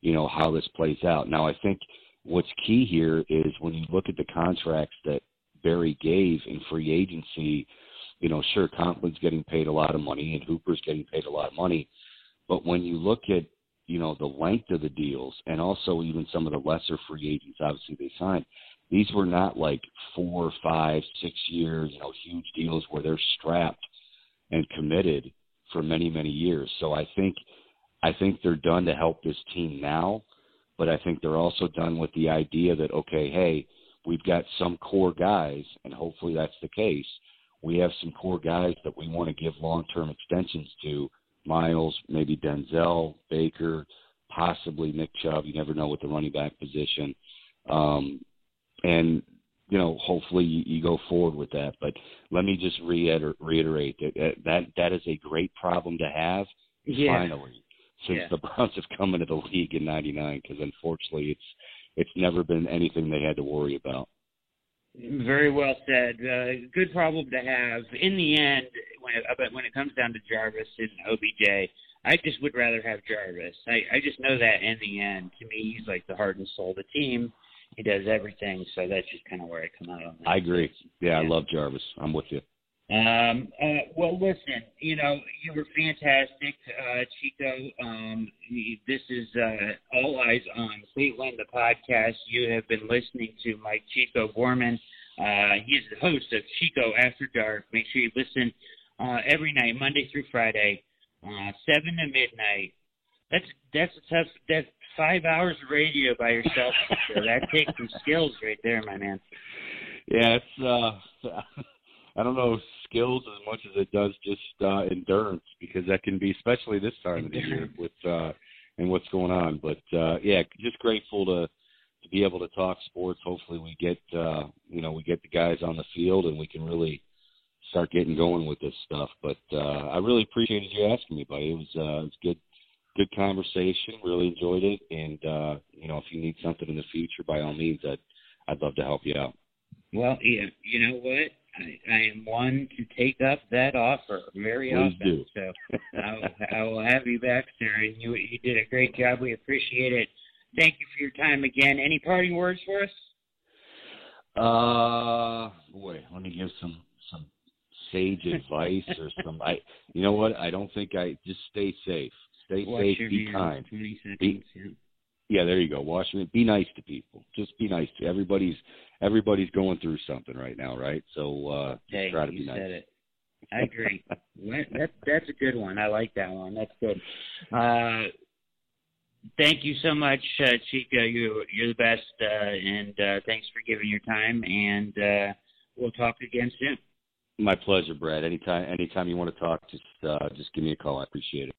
you know, how this plays out. Now, I think what's key here is when you look at the contracts that Berry gave in free agency, you know, sure, Conklin's getting paid a lot of money and Hooper's getting paid a lot of money, but when you look at, you know, the length of the deals and also even some of the lesser free agents, obviously they signed, these were not like four, five, six years, you know, huge deals where they're strapped and committed for many many years. So I think I think they're done to help this team now, but I think they're also done with the idea that okay, hey, we've got some core guys, and hopefully that's the case. We have some core guys that we want to give long-term extensions to. Myles, maybe Denzel, Baker, possibly Nick Chubb. You never know with the running back position. Um, and you know, hopefully you, you go forward with that. But let me just reiter- reiterate that that that is a great problem to have. Yeah. Finally, since Yeah. the Browns have come into the league in '99, because unfortunately it's it's never been anything they had to worry about. Very well said. Uh, good problem to have. In the end, when it, but when it comes down to Jarvis and OBJ, I just would rather have Jarvis. I, I just know that in the end, to me, he's like the heart and soul of the team. He does everything, so that's just kind of where I come out on that. I agree. Yeah, I love Jarvis. I'm with you. Um, uh, well, listen, you know, you were fantastic, uh, Chico. Um, this is uh, All Eyes on Cleveland, the podcast. You have been listening to Mike Chico Borman. Uh, he is the host of Chico After Dark. Make sure you listen uh, every night, Monday through Friday, uh, seven to midnight. That's that's a tough. That's five hours of radio by yourself. so that takes some skills right there, my man. Yeah, it's uh I don't know skills as much as it does just uh endurance because that can be especially this time of the year with uh and what's going on. But uh yeah, just grateful to to be able to talk sports. Hopefully we get uh you know, we get the guys on the field and we can really start getting going with this stuff. But uh I really appreciated you asking me, buddy. It was uh it was good good conversation. Really enjoyed it and uh you know, if you need something in the future by all means I'd I'd love to help you out. Well, yeah, you know what? I, I am one to take up that offer very Please often. do. So I'll, I will have you back, sir. And you you did a great job. We appreciate it. Thank you for your time again. Any parting words for us? Uh, boy, let me give some some sage advice or some. I, you know what? I don't think I just stay safe. Stay Watch safe. Be hands. kind. Seconds. Be- yeah. Yeah, there you go. Wash it. Be nice to people. Just be nice to everybody's. Everybody's going through something right now, right? So uh, just Hey, try to be nice. said it. I agree. That, that that's a good one. I like that one. That's good. Uh, thank you so much, uh, Chica. You you're the best, uh, and uh, thanks for giving your time. And uh, we'll talk again soon. My pleasure, Brad. Anytime, anytime you want to talk, just uh, just give me a call. I appreciate it.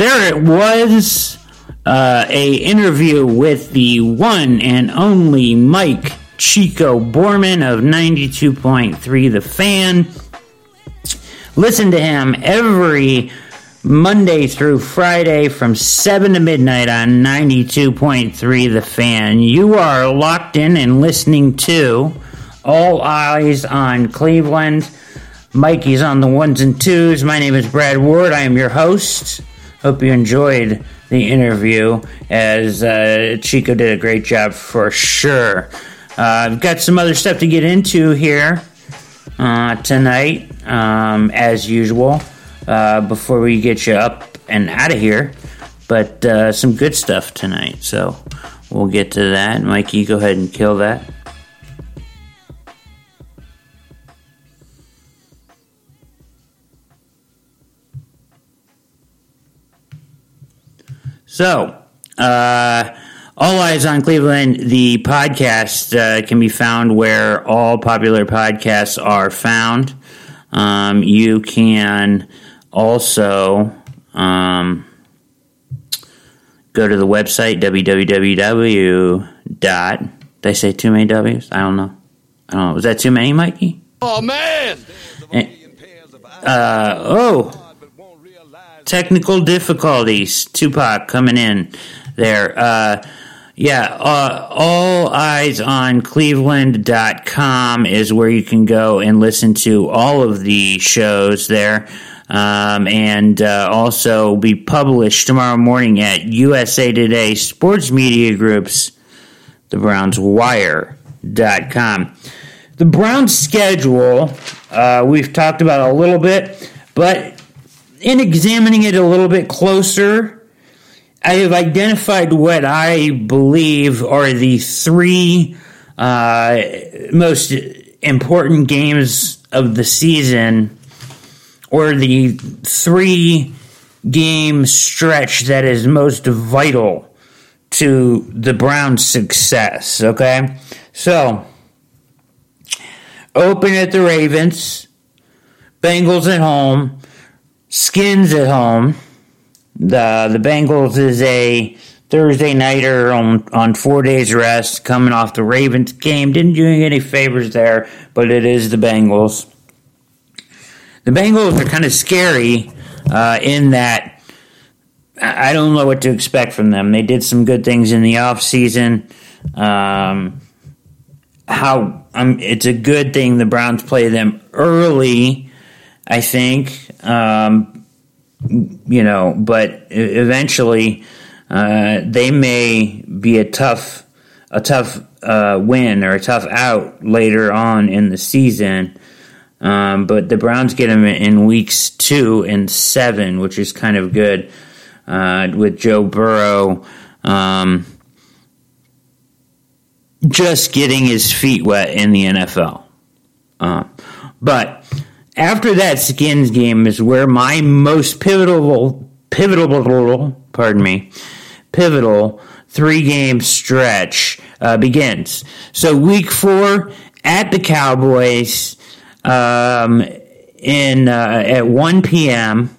There it was, uh, a interview with the one and only Mike Chico Borman of 92.3 The Fan. Listen to him every Monday through Friday from 7 to midnight on 92.3 The Fan. You are locked in and listening to All Eyes on Cleveland. Mikey's on the ones and twos. My name is Brad Ward. I am your host. Hope you enjoyed the interview, as uh, Chico did a great job for sure. Uh, I've got some other stuff to get into here uh, tonight, um, as usual, uh, before we get you up and out of here. But uh, some good stuff tonight, so we'll get to that. Mikey, go ahead and kill that. So, uh, All Eyes on Cleveland, the podcast uh, can be found where all popular podcasts are found. Um, you can also um, go to the website www. dot. Did I say too many W's? I don't know. I don't know. Was that too many, Mikey? Oh man! Uh, oh, technical difficulties. Tupac coming in there. Uh, Yeah, uh, all eyes on cleveland.com is where you can go and listen to all of the shows there. Um, and uh, also be published tomorrow morning at USA Today Sports Media Group's The Browns Wire.com. The Browns schedule, uh, we've talked about a little bit, but in examining it a little bit closer, I have identified what I believe are the three uh, most important games of the season, or the three game stretch that is most vital to the Browns' success. Okay, so open at the Ravens, Bengals at home, Skins at home. The the Bengals is a Thursday nighter on on four days rest, coming off the Ravens game. Didn't do any favors there, but it is the Bengals. The Bengals are kind of scary uh, in that I don't know what to expect from them. They did some good things in the offseason. Um, how um, it's a good thing the Browns play them early, I think. Um, you know, but eventually uh, they may be a tough, a tough uh, win or a tough out later on in the season. Um, but the Browns get them in weeks two and seven, which is kind of good uh, with Joe Burrow. Um, just getting his feet wet in the NFL. Uh, but after that Skins game is where my most pivotal, pivotal, pardon me, pivotal three game stretch uh, begins. So week four at the Cowboys um, in uh, at one p.m.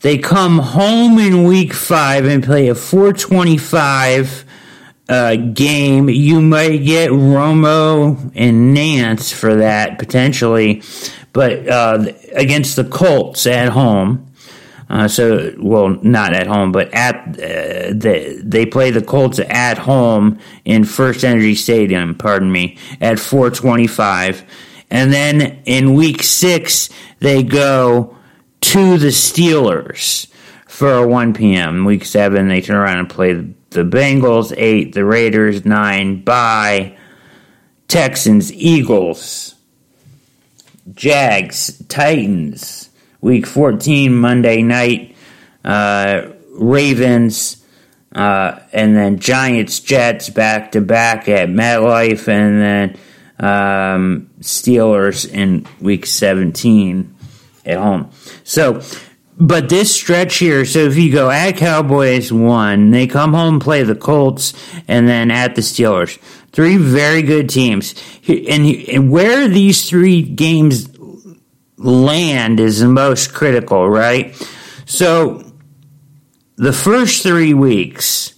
They come home in week five and play a four twenty five uh, game. You might get Romo and Nantz for that potentially, but uh, against the Colts at home. Uh, so, well, not at home, but at uh, the, they play the Colts at home in First Energy Stadium. Pardon me, at 425, and then in Week Six they go to the Steelers for a 1 p.m. Week Seven they turn around and play the Bengals. Eight the Raiders. Nine by Texans, Eagles, Jags, Titans. Week 14, Monday night, uh, Ravens, uh, and then Giants, Jets back to back at MetLife, and then um, Steelers in week 17 at home. So, but this stretch here, so if you go at Cowboys one, they come home, play the Colts, and then at the Steelers. Three very good teams. And, and where these three games land is the most critical, right? So the first three weeks,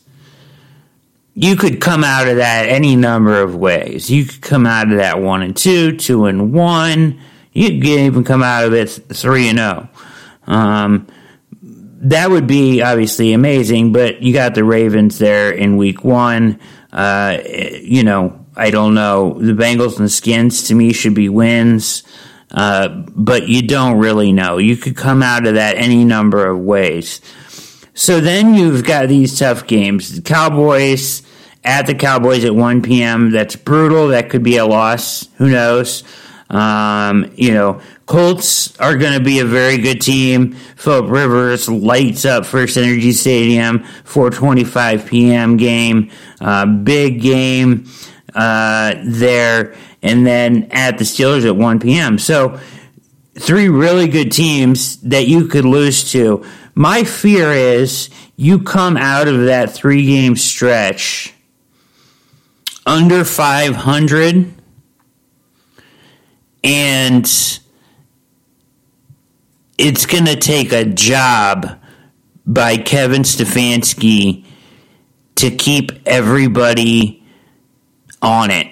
you could come out of that any number of ways. You could come out of that one and two, two and one. You could even come out of it three and zero. Um, that would be obviously amazing, but you got the Ravens there in week one. Uh, you know, I don't know. The Bengals and the Skins to me should be wins. Uh, but you don't really know. You could come out of that any number of ways. So then you've got these tough games. The Cowboys at the Cowboys at 1 p.m. That's brutal. That could be a loss. Who knows? Um, you know, Colts are going to be a very good team. Philip Rivers lights up First Energy Stadium, 4:25 p.m. game, uh, big game uh, there, and then at the Steelers at 1 p.m. So three really good teams that you could lose to. My fear is you come out of that three game stretch under 500 and it's going to take a job by Kevin Stefanski to keep everybody on it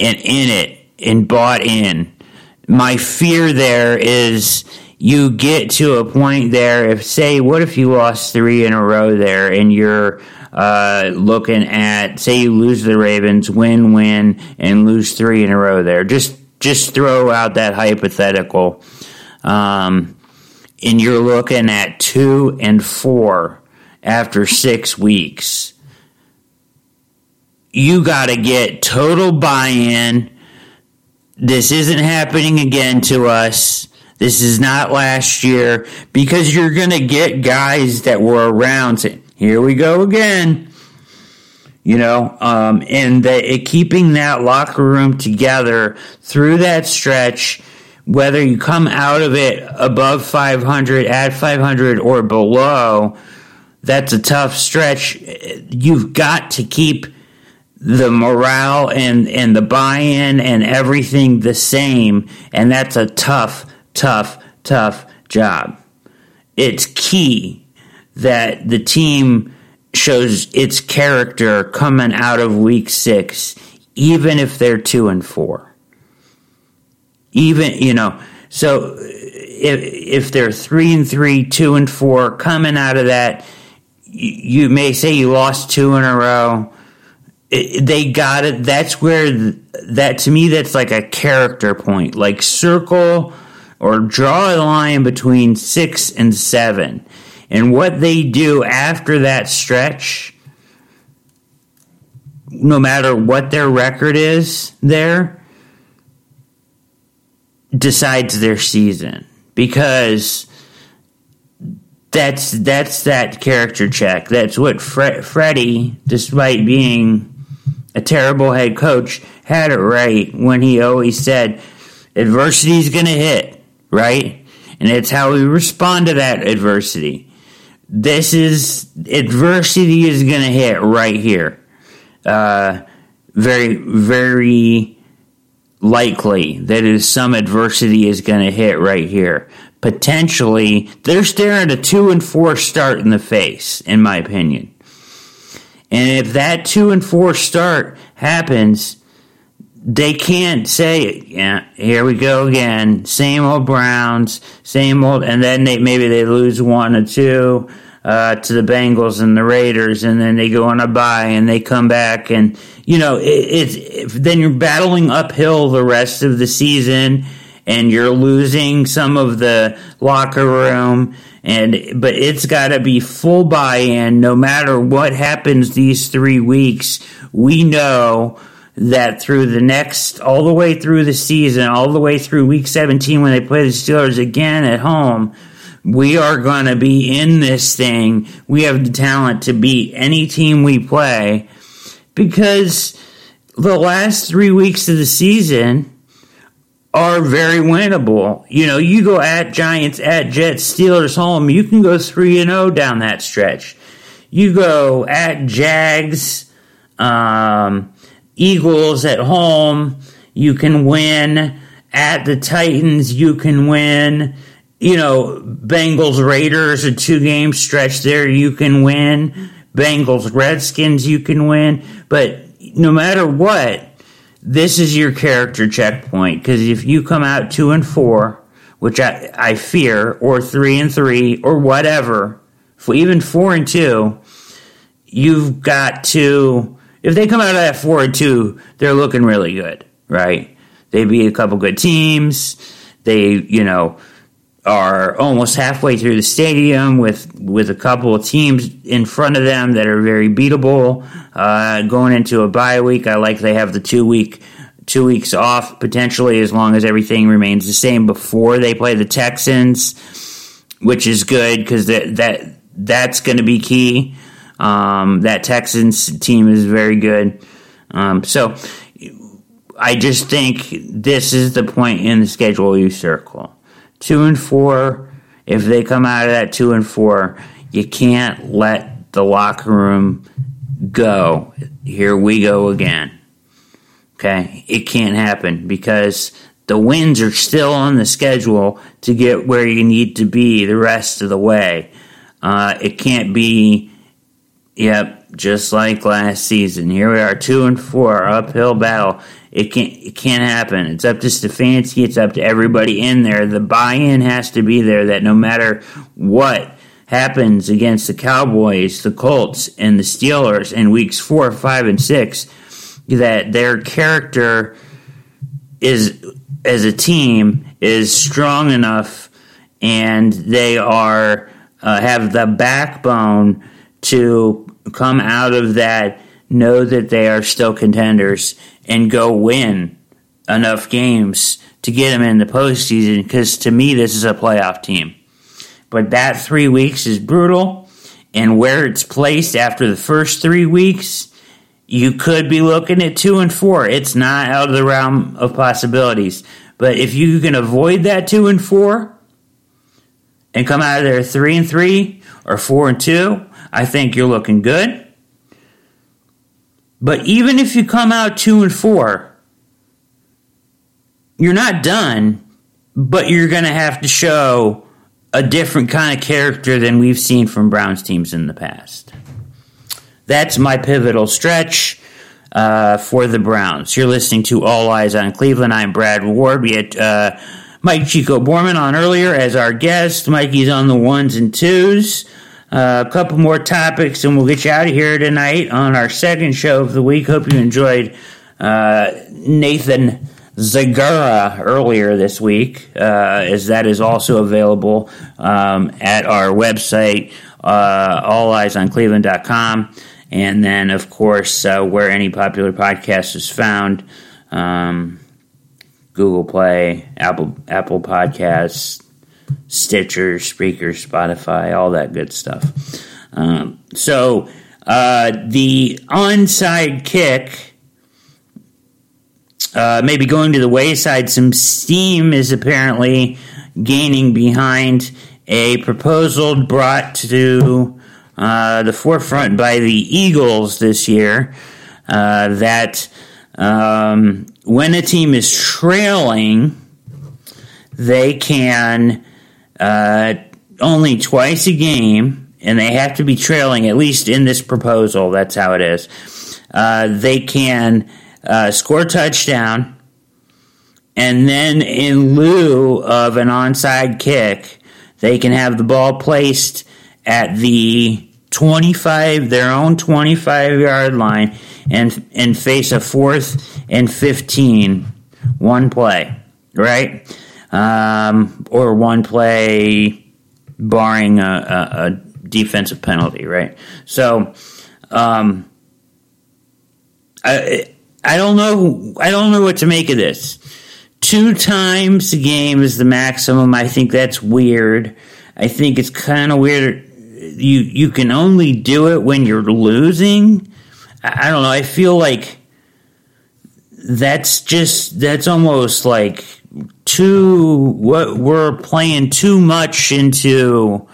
and in it and bought in. My fear there is you get to a point there if say what if you lost 3 in a row there and you're uh, looking at say you lose the Ravens, win, win, and lose three in a row there. Just just throw out that hypothetical. Um, and you're looking at two and four after six weeks. You got to get total buy in. This isn't happening again to us. This is not last year because you're going to get guys that were around here we go again. You know, um, and the, it, keeping that locker room together through that stretch, whether you come out of it above 500, at 500, or below, that's a tough stretch. You've got to keep the morale and, and the buy in and everything the same, and that's a tough, tough, tough job. It's key that the team shows its character coming out of week six, even if they're two and four. Even, you know, so uh, if, if they're three and three, two and four, coming out of that, you may say you lost two in a row. They got it. That's where that to me, that's like a character point. Like circle or draw a line between six and seven. And what they do after that stretch, no matter what their record is there, decides their season. Because that's that's that character check. That's what Fre- Freddie, despite being a terrible head coach, had it right when he always said, "Adversity is going to hit." Right, and it's how we respond to that adversity. This is adversity is going to hit right here. Uh, very very likely that is some adversity is going to hit right here potentially they're staring a two and four start in the face, in my opinion. And if that two and four start happens, they can't say, yeah, here we go again, same old Browns, same old, and then they maybe they lose one or two uh, to the Bengals and the Raiders, and then they go on a bye and they come back, and you know, it, it's then you're battling uphill the rest of the season and you're losing some of the locker room and but it's got to be full buy-in no matter what happens these 3 weeks we know that through the next all the way through the season all the way through week 17 when they play the Steelers again at home we are going to be in this thing we have the talent to beat any team we play because the last 3 weeks of the season are very winnable. You know, you go at Giants, at Jets, Steelers home, you can go 3 and 0 down that stretch. You go at Jags, um, Eagles at home, you can win. At the Titans, you can win. You know, Bengals, Raiders, a two game stretch there, you can win. Bengals, Redskins, you can win. But no matter what, this is your character checkpoint because if you come out two and four, which I, I fear, or three and three, or whatever, even four and two, you've got to. If they come out of that four and two, they're looking really good, right? They beat a couple good teams. They, you know, are almost halfway through the stadium with with a couple of teams in front of them that are very beatable. Uh, going into a bye week, I like they have the two week two weeks off potentially as long as everything remains the same before they play the Texans, which is good because that that that's going to be key. Um, that Texans team is very good. Um, so I just think this is the point in the schedule you circle two and four. If they come out of that two and four, you can't let the locker room go. Here we go again. Okay, it can't happen because the wins are still on the schedule to get where you need to be the rest of the way. Uh, it can't be, yep, just like last season. Here we are, two and four, uphill battle. It can't it can't happen. It's up to Stefanski. It's up to everybody in there. The buy-in has to be there. That no matter what happens against the Cowboys, the Colts, and the Steelers in weeks four, five, and six, that their character is as a team is strong enough and they are uh, have the backbone to come out of that know that they are still contenders and go win enough games to get them in the postseason because to me this is a playoff team but that three weeks is brutal and where it's placed after the first three weeks you could be looking at two and four. It's not out of the realm of possibilities. But if you can avoid that two and four and come out of there three and three or four and two, I think you're looking good. But even if you come out two and four, you're not done, but you're going to have to show a different kind of character than we've seen from Browns teams in the past. That's my pivotal stretch uh, for the Browns. You're listening to All Eyes on Cleveland. I'm Brad Ward. We had uh, Mike Chico Borman on earlier as our guest. Mikey's on the ones and twos. A couple more topics, and we'll get you out of here tonight on our second show of the week. Hope you enjoyed uh, Nathan Zegura earlier this week, uh, as that is also available um, at our website, uh, alleyesoncleveland.com. And then, of course, uh, where any popular podcast is found, um, Google Play, Apple Apple Podcasts, Stitcher, Spreaker, Spotify, all that good stuff. Um, so uh, the onside kick, uh, maybe going to the wayside. Some steam is apparently gaining behind a proposal brought to uh, the forefront by the Eagles this year uh, that um, when a team is trailing, they can uh, only twice a game, and they have to be trailing at least in this proposal. That's how it is. Uh, they can uh, score a touchdown, and then in lieu of an onside kick, they can have the ball placed at the 25 their own 25 yard line and and face a fourth and 15 one play right um, or one play barring a, a, a defensive penalty right? So um, I, I don't know I don't know what to make of this. Two times a game is the maximum. I think that's weird. I think it's kind of weird. You you can only do it when you're losing. I, I don't know. I feel like that's just that's almost like too what we're playing too much into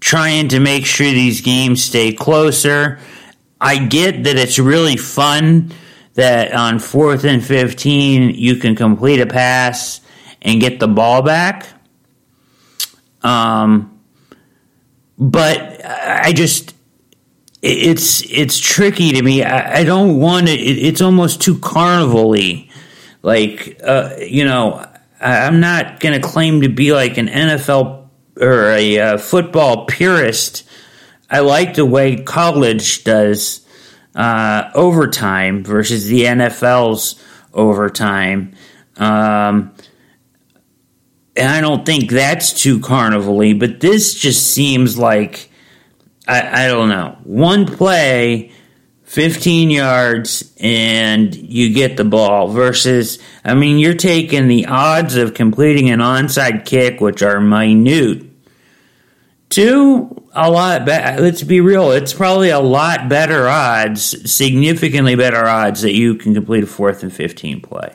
trying to make sure these games stay closer. I get that it's really fun that on fourth and 15 you can complete a pass and get the ball back. Um, but I just it's it's tricky to me. I, I don't want it, it. It's almost too carnival-y. Like uh, you know, I, I'm not going to claim to be like an NFL or a uh, football purist. I like the way college does uh, overtime versus the NFL's overtime. Um, and I don't think that's too carnival but this just seems like I, I don't know. One play, 15 yards, and you get the ball versus, I mean, you're taking the odds of completing an onside kick, which are minute, to a lot better. Let's be real. It's probably a lot better odds, significantly better odds that you can complete a fourth and 15 play.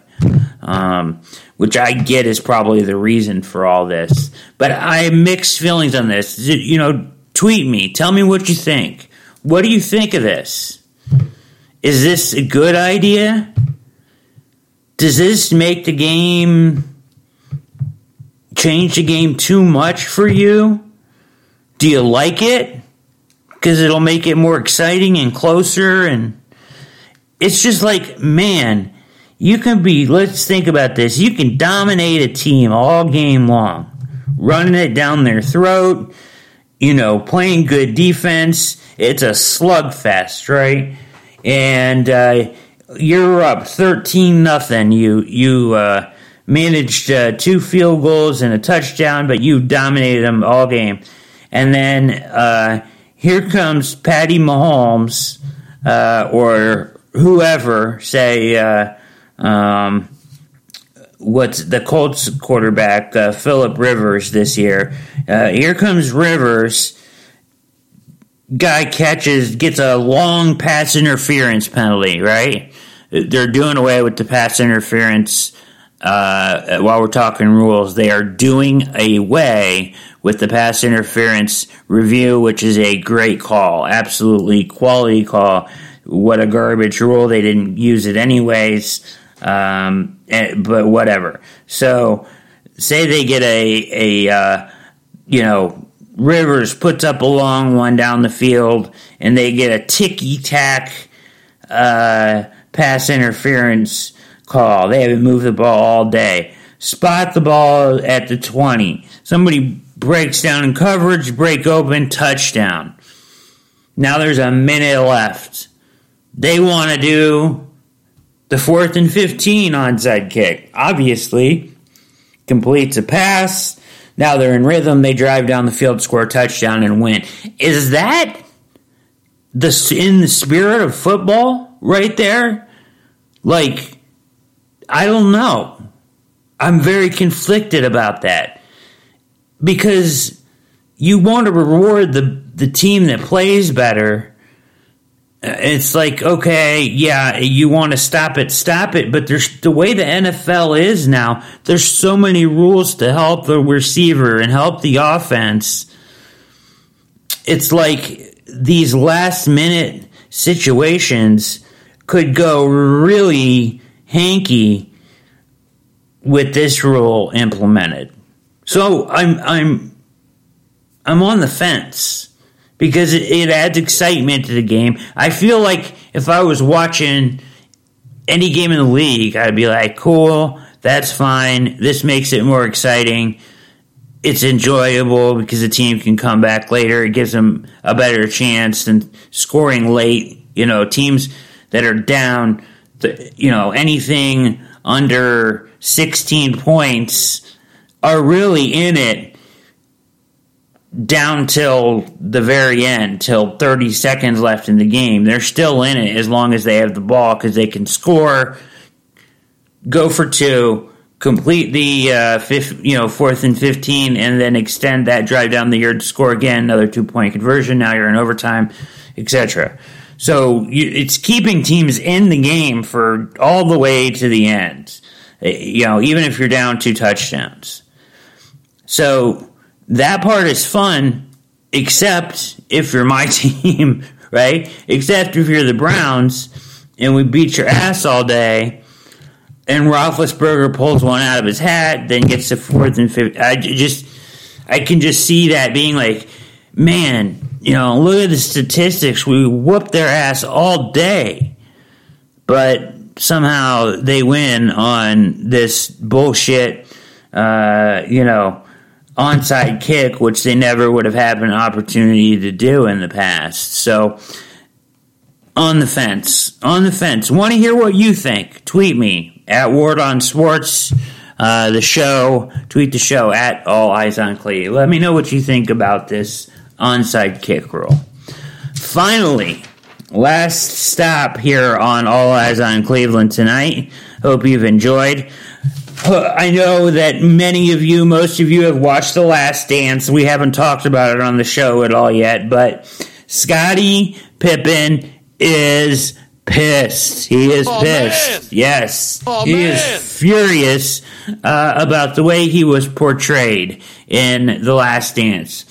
Um, which I get is probably the reason for all this. But I have mixed feelings on this. You know, tweet me. Tell me what you think. What do you think of this? Is this a good idea? Does this make the game change the game too much for you? Do you like it? Because it'll make it more exciting and closer and it's just like, man, you can be, let's think about this. You can dominate a team all game long, running it down their throat, you know, playing good defense. It's a slugfest, right? And uh, you're up thirteen nothing. You you uh, managed uh, two field goals and a touchdown, but you dominated them all game. And then uh, here comes Patty Mahomes uh, or whoever, say, uh, um, what's the Colts quarterback, uh, Philip Rivers, this year. Uh, here comes Rivers. Guy catches, gets a long pass interference penalty, right? They're doing away with the pass interference uh, while we're talking rules. They are doing away with the pass interference review, which is a great call. Absolutely quality call. What a garbage rule. They didn't use it anyways. Um, eh, but whatever. So, say they get a, a, uh, you know, Rivers puts up a long one down the field and they get a ticky tack, uh, pass interference call. They haven't moved the ball all day. Spot the ball at the 20. Somebody breaks down in coverage, break open, touchdown. Now there's a minute left. They want to do the fourth and 15 onside kick. Obviously, completes a pass. Now they're in rhythm. They drive down the field, score a touchdown, and win. Is that the in the spirit of football right there? Like, I don't know. I'm very conflicted about that because you want to reward the the team that plays better. It's like okay, yeah, you want to stop it, stop it, but there's the way the NFL is now. There's so many rules to help the receiver and help the offense. It's like these last minute situations could go really hanky with this rule implemented. So I'm I'm I'm on the fence because it, it adds excitement to the game. I feel like if I was watching any game in the league, I'd be like, cool, that's fine. This makes it more exciting. It's enjoyable because the team can come back later. It gives them a better chance than scoring late. You know, teams that are down, you know, anything under 16 points are really in it down till the very end, till 30 seconds left in the game. They're still in it as long as they have the ball because they can score, go for two, complete the uh, fifth, you know fourth and 15, and then extend that drive down the yard to score again, another two point conversion. Now you're in overtime, etc. So you, it's keeping teams in the game for all the way to the end. Uh, You know, even if you're down two touchdowns. So that part is fun, except if you're my team, right? Except if you're the Browns and we beat your ass all day, and Roethlisberger pulls one out of his hat, then gets the fourth and fifth. I just, I can just see that being like, man, you know, look at the statistics. We whooped their ass all day, but somehow they win on this bullshit, uh, you know, onside kick, which they never would have had an opportunity to do in the past. So, on the fence, on the fence. Want to hear what you think? Tweet me at Ward on Sports. Uh, the show, tweet the show at All Eyes on Clee. Let me know what you think about this onside kick rule. Finally, last stop here on All Eyes on Cleveland tonight. Hope you've enjoyed. I know that many of you, most of you, have watched The Last Dance. We haven't talked about it on the show at all yet, but Scottie Pippen is pissed. He is Oh, pissed. man. Yes. Oh, he man. is furious uh, about the way he was portrayed in The Last Dance.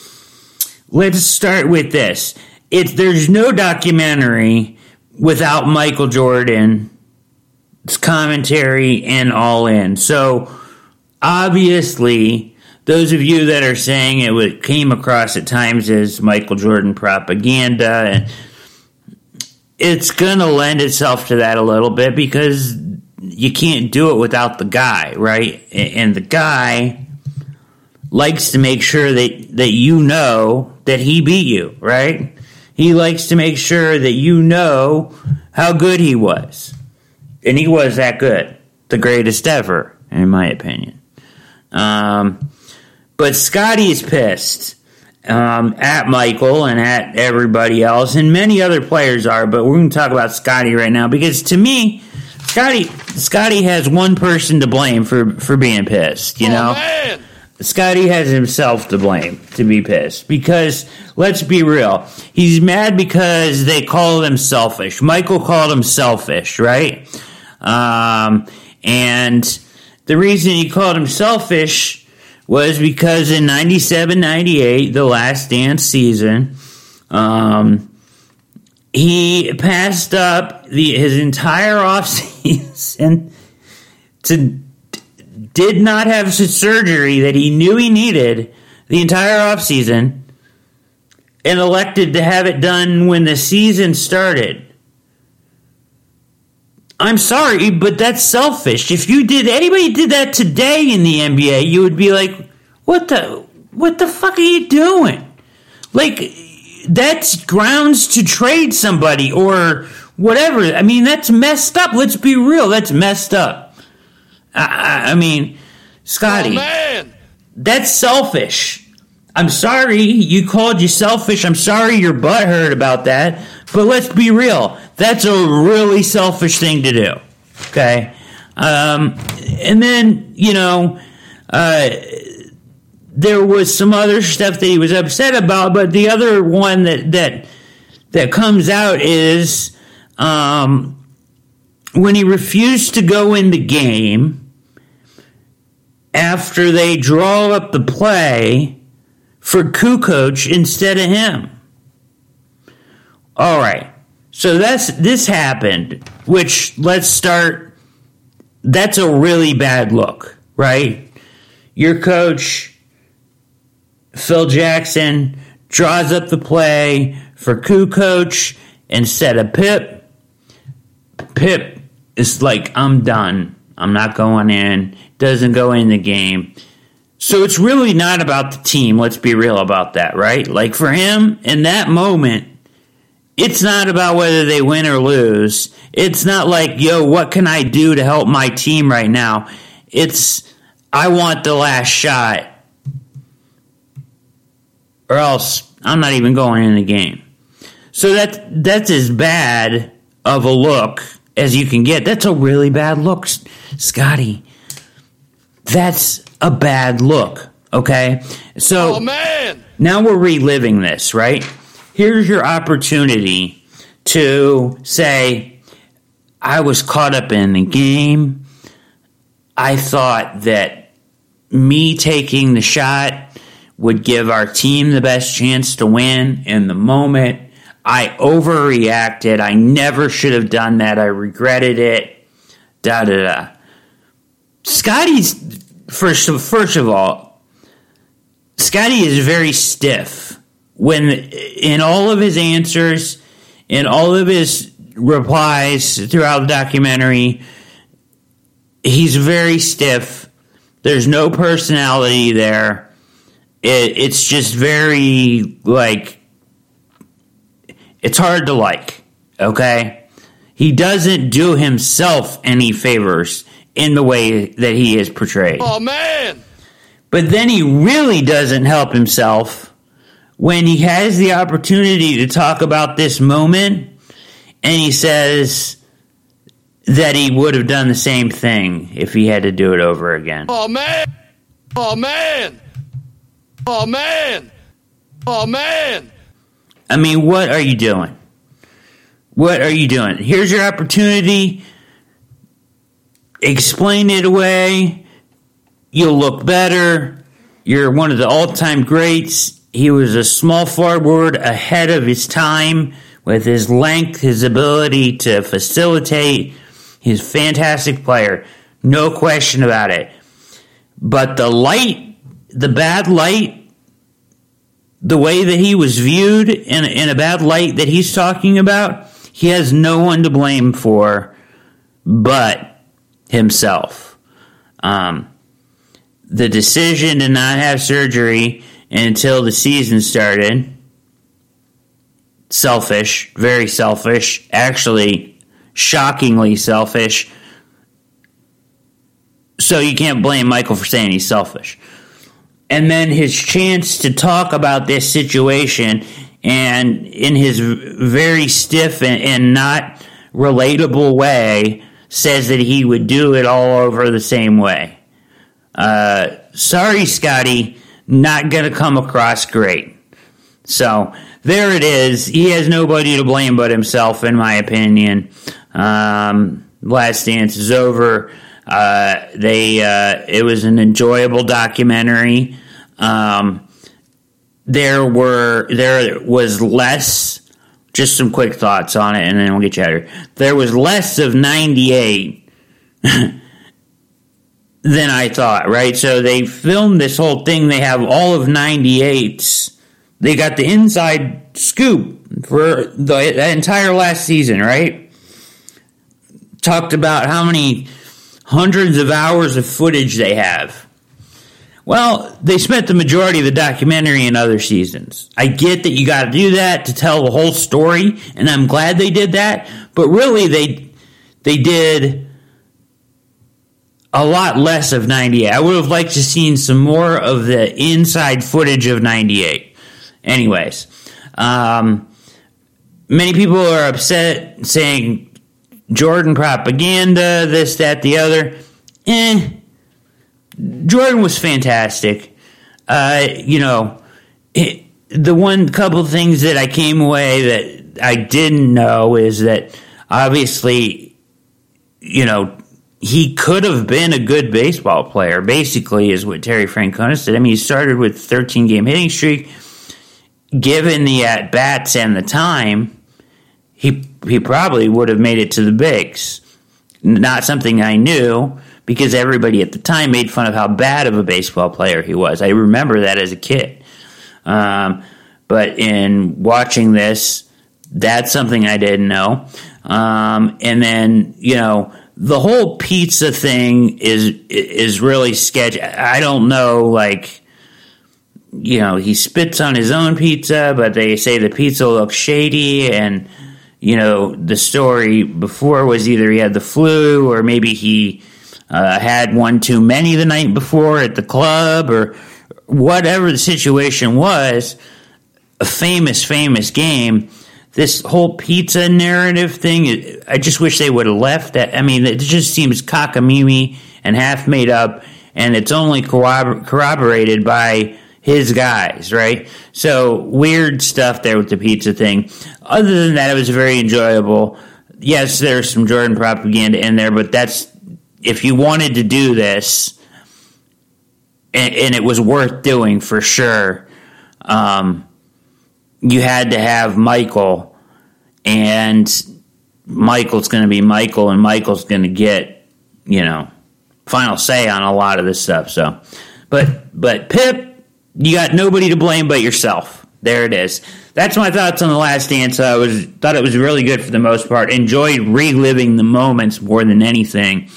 Let's start with this. It's there's no documentary without Michael Jordan commentary and all in. So obviously, those of you that are saying it came across at times as Michael Jordan propaganda, and it's going to lend itself to that a little bit because you can't do it without the guy, right? And the guy likes to make sure that, that you know that he beat you, right? He likes to make sure that you know how good he was. And he was that good. The greatest ever, in my opinion. Um, but Scottie is pissed um, at Michael and at everybody else, and many other players are. But we're going to talk about Scottie right now because to me, Scottie Scottie has one person to blame for for being pissed. You know, man. Scotty has himself to blame to be pissed because let's be real, he's mad because they called him selfish. Michael called him selfish, right? Um, and the reason he called him selfish was because in 97 98, the last dance season, um, he passed up the his entire offseason to did not have surgery that he knew he needed the entire offseason and elected to have it done when the season started. I'm sorry, but that's selfish. If you did anybody did that today in the NBA, you would be like, "What the what the fuck are you doing?" Like that's grounds to trade somebody or whatever. I mean, that's messed up. Let's be real. That's messed up. I, I, I mean, Scottie, oh, man. that's selfish. I'm sorry you called you selfish. I'm sorry your butt hurt about that. But let's be real. That's a really selfish thing to do. Okay. Um, and then, you know, uh, there was some other stuff that he was upset about, but the other one that, that, that comes out is, um, when he refused to go in the game after they draw up the play for Kukoc instead of him. All right. So that's this happened, which let's start that's a really bad look, right? Your coach Phil Jackson draws up the play for Kukoc instead of Pip. Pip is like, I'm done. I'm not going in. Doesn't go in the game. So it's really not about the team. Let's be real about that, right? Like for him, in that moment, it's not about whether they win or lose. It's not like, yo, what can I do to help my team right now? It's, I want the last shot. Or else I'm not even going in the game. So that that's as bad of a look as you can get. That's a really bad look, Scottie. That's a bad look. Okay, so Oh man. now we're reliving this, right? Here's your opportunity to say, I was caught up in the game. I thought that me taking the shot would give our team the best chance to win in the moment. I overreacted. I never should have done that. I regretted it. Da da da. Scottie's first first of all, Scottie is very stiff when in all of his answers, in all of his replies throughout the documentary, he's very stiff. There's no personality there. It, it's just very like it's hard to like. Okay, he doesn't do himself any favors in the way that he is portrayed. Oh man. But then he really doesn't help himself when he has the opportunity to talk about this moment and he says that he would have done the same thing if he had to do it over again. Oh man. Oh man. Oh man. Oh man. I mean, what are you doing? What are you doing? Here's your opportunity. Explain it away. You'll look better. You're one of the all time greats. He was a small forward ahead of his time with his length, his ability to facilitate. He's a fantastic player. No question about it. But the light, the bad light the way that he was viewed in, in a bad light that he's talking about, he has no one to blame for but himself. Um, the decision to not have surgery until the season started. Selfish, very selfish, actually shockingly selfish. So you can't blame Michael for saying he's selfish. And then his chance to talk about this situation and in his very stiff and, and not relatable way says that he would do it all over the same way. Uh, sorry, Scottie, not going to come across great. So there it is. He has nobody to blame but himself, in my opinion. Um, Last Dance is over. Uh, they uh, it was an enjoyable documentary. Um, there were there was less. Just some quick thoughts on it, and then we'll get you out of here. There was less of ninety eight than I thought, right? So they filmed this whole thing. They have all of 98s. They got the inside scoop for the, the entire last season, right? Talked about how many hundreds of hours of footage they have. Well, they spent the majority of the documentary in other seasons. I get that you got to do that to tell the whole story, and I'm glad they did that. But really, they they did a lot less of 98. I would have liked to seen some more of the inside footage of 98. Anyways, um, many people are upset saying Jordan propaganda, this, that, the other. Eh, Jordan was fantastic. Uh, you know, it, the one couple things that I came away that I didn't know is that obviously, you know, he could have been a good baseball player. Basically, is what Terry Francona said. I mean, he started with 13 game hitting streak. Given the at bats and the time, he he probably would have made it to the bigs. Not something I knew because everybody at the time made fun of how bad of a baseball player he was. I remember that as a kid. Um, but in watching this, that's something I didn't know. Um, and then, you know, the whole pizza thing is is really sketchy. I don't know, like, you know, he spits on his own pizza, but they say the pizza looks shady, and you know, the story before was either he had the flu or maybe he uh, had one too many the night before at the club or whatever the situation was. A famous, famous game this whole pizza narrative thing, I just wish they would have left that. I mean, it just seems cockamamie and half made up, and it's only corrobor- corroborated by his guys, right? So weird stuff there with the pizza thing. Other than that, it was very enjoyable. Yes, there's some Jordan propaganda in there, but that's if you wanted to do this, and, and it was worth doing for sure. Um, you had to have Michael, and Michael's going to be Michael, and Michael's going to get, you know, final say on a lot of this stuff. So, but but Pip, you got nobody to blame but yourself. There it is. That's my thoughts on the Last Dance. I was thought it was really good for the most part. Enjoyed reliving the moments more than anything.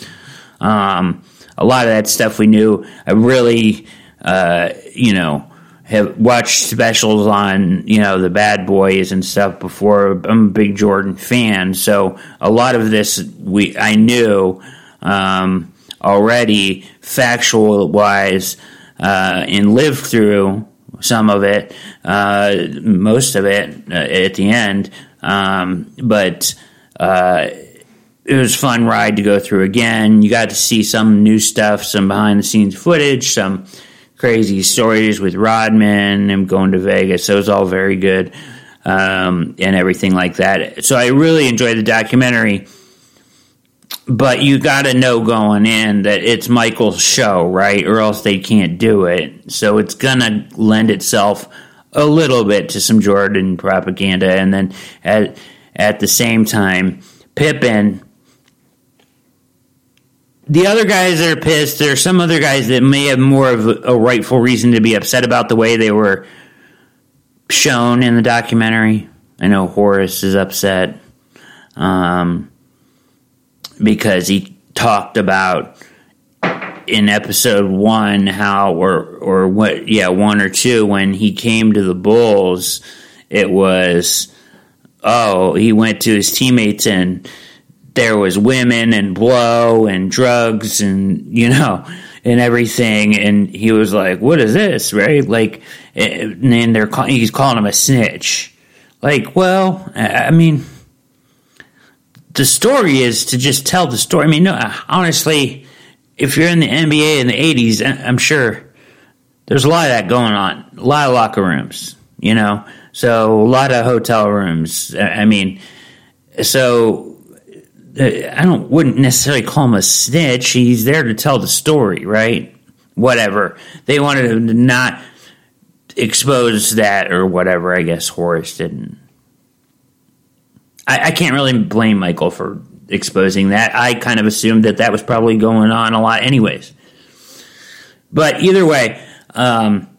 Um, a lot of that stuff we knew. I really, uh, you know have watched specials on you know the Bad Boys and stuff before. I'm a big Jordan fan, so a lot of this we I knew um, already, factual wise, uh, and lived through some of it, uh, most of it uh, at the end. Um, but uh, it was fun ride to go through again. You got to see some new stuff, some behind the scenes footage, some crazy stories with Rodman and going to Vegas. So it was all very good um, and everything like that. So I really enjoyed the documentary. But you got to know going in that it's Michael's show, right? Or else they can't do it. So it's going to lend itself a little bit to some Jordan propaganda. And then at, at the same time, Pippen the other guys that are pissed, there are some other guys that may have more of a, rightful reason to be upset about the way they were shown in the documentary. I know Horace is upset um, because he talked about in episode one how or or what yeah one or two when he came to the Bulls, it was oh he went to his teammates and there was women and blow and drugs and you know and everything. And he was like what is this? Right? Like eh, and then they're call- he's calling him a snitch. Like well i mean the story is to just tell the story. I mean no honestly if you're in the nba in the 80s I- eh, i'm sure there's a lot of that going on. A lot of locker rooms you know? So a lot of hotel rooms. I mean so I don't wouldn't necessarily call him a snitch. He's there to tell the story, right? Whatever they wanted him to not expose that or whatever. I guess Horace didn't. I, I can't really blame Michael for exposing that. I kind of assumed that that was probably going on a lot, anyways. But either way, um,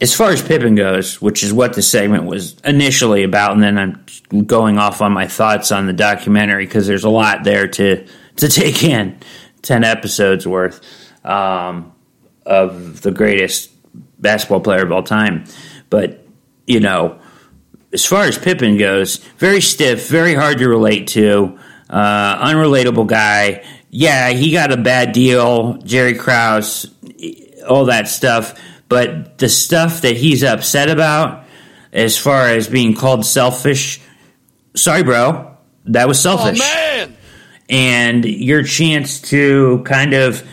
as far as Pippen goes, which is what the segment was initially about, and then I'm going off on my thoughts on the documentary because there's a lot there to to take in. Ten episodes worth um, of the greatest basketball player of all time, but you know, as far as Pippen goes, very stiff, very hard to relate to, uh, unrelatable guy. Yeah, he got a bad deal. Jerry Krause, all that stuff. But the stuff that he's upset about, as far as being called selfish, sorry, bro, that was selfish. man! And your chance to kind of,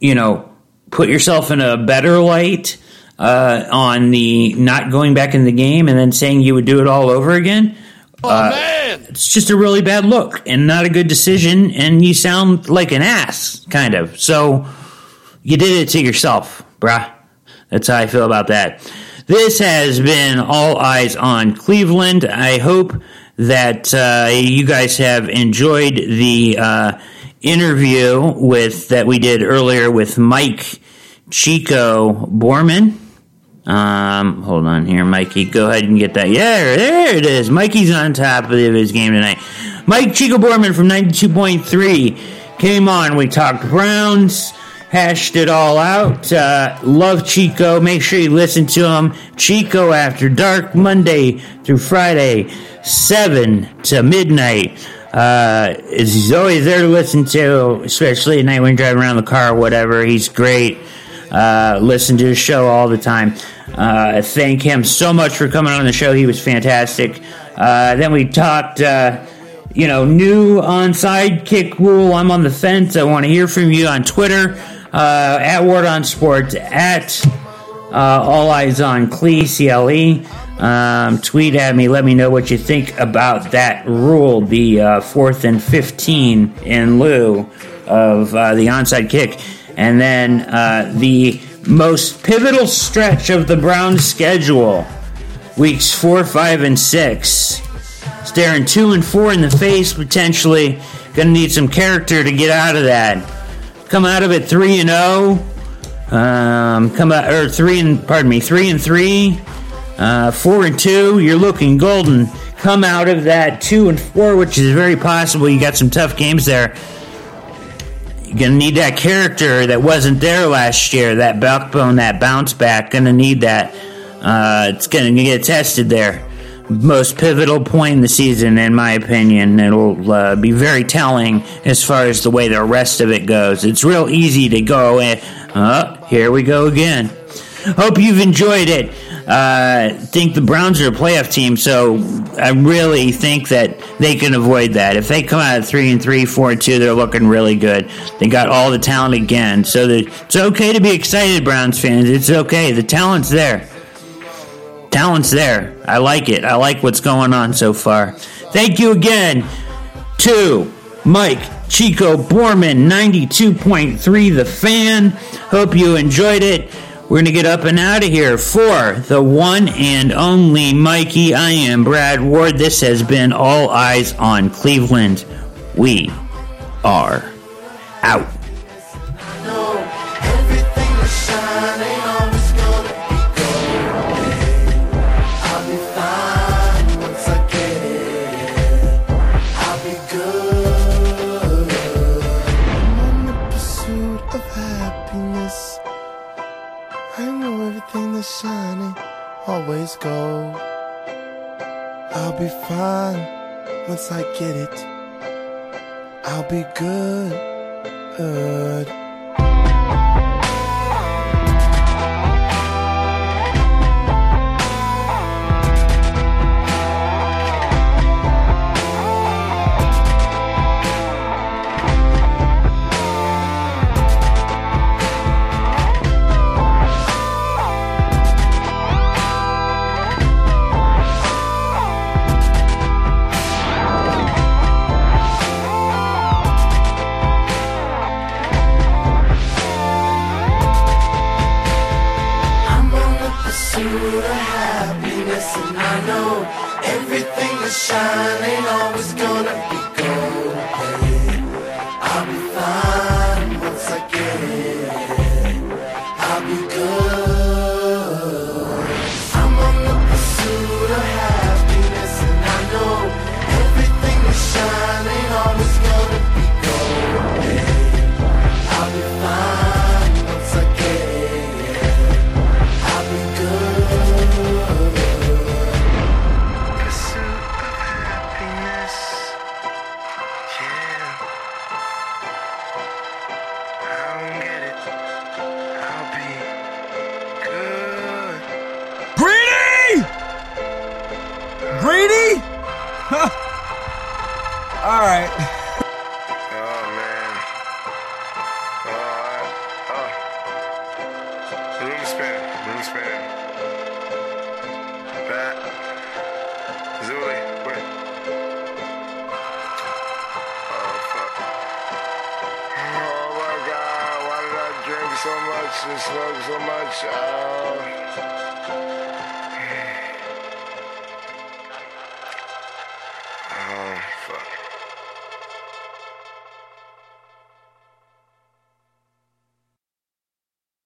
you know, put yourself in a better light uh, on the not going back in the game and then saying you would do it all over again. Oh, man! It's just a really bad look and not a good decision, and you sound like an ass, kind of. So you did it to yourself, bruh. That's how I feel about that. This has been All Eyes on Cleveland. I hope that uh, you guys have enjoyed the uh, interview with that we did earlier with Mike Chico Borman. Um, hold on here, Mikey. Go ahead and get that. Yeah, there it is. Mikey's on top of his game tonight. Mike Chico Borman from 92.3 came on. We talked Browns, hashed it all out. Uh, love Chico. Make sure you listen to him. Chico After Dark, Monday through Friday, 7 to midnight. Uh, he's always there to listen to, especially at night when you're driving around the car or whatever. He's great. Uh, listen to his show all the time. Uh, thank him so much for coming on the show. He was fantastic. Uh, then we talked, uh, you know, new onside kick rule. I'm on the fence. I want to hear from you on Twitter uh, at Ward on Sports at uh, All Eyes on Cle CLE. Um, tweet at me. Let me know what you think about that rule. The uh, fourth and fifteen in lieu of uh, the onside kick. And then uh, the most pivotal stretch of the Browns' schedule, weeks four, five, and six. Staring two and four in the face, potentially. Gonna need some character to get out of that. Come out of it three and zero. Um, come out or three and pardon me, three and three, uh, four and two. You're looking golden. Come out of that two and four, which is very possible. You got some tough games there. You're gonna need that character that wasn't there last year, that backbone, that bounce back. Gonna need that. Uh, it's gonna get tested there. Most pivotal point in the season, in my opinion. It'll uh, be very telling as far as the way the rest of it goes. It's real easy to go and, uh, here we go again. Hope you've enjoyed it. Uh, think the Browns are a playoff team, so I really think that they can avoid that. If they come out at three and three, four and two, they're looking really good. They got all the talent again, so it's okay to be excited, Browns fans. It's okay. The talent's there. Talent's there. I like it. I like what's going on so far. Thank you again to Mike Chico Borman, 92.3 The Fan. Hope you enjoyed it. We're going to get up and out of here for the one and only Mikey. I am Brad Ward. This has been All Eyes on Cleveland. We are out. be fine once I get it. I'll be good. good.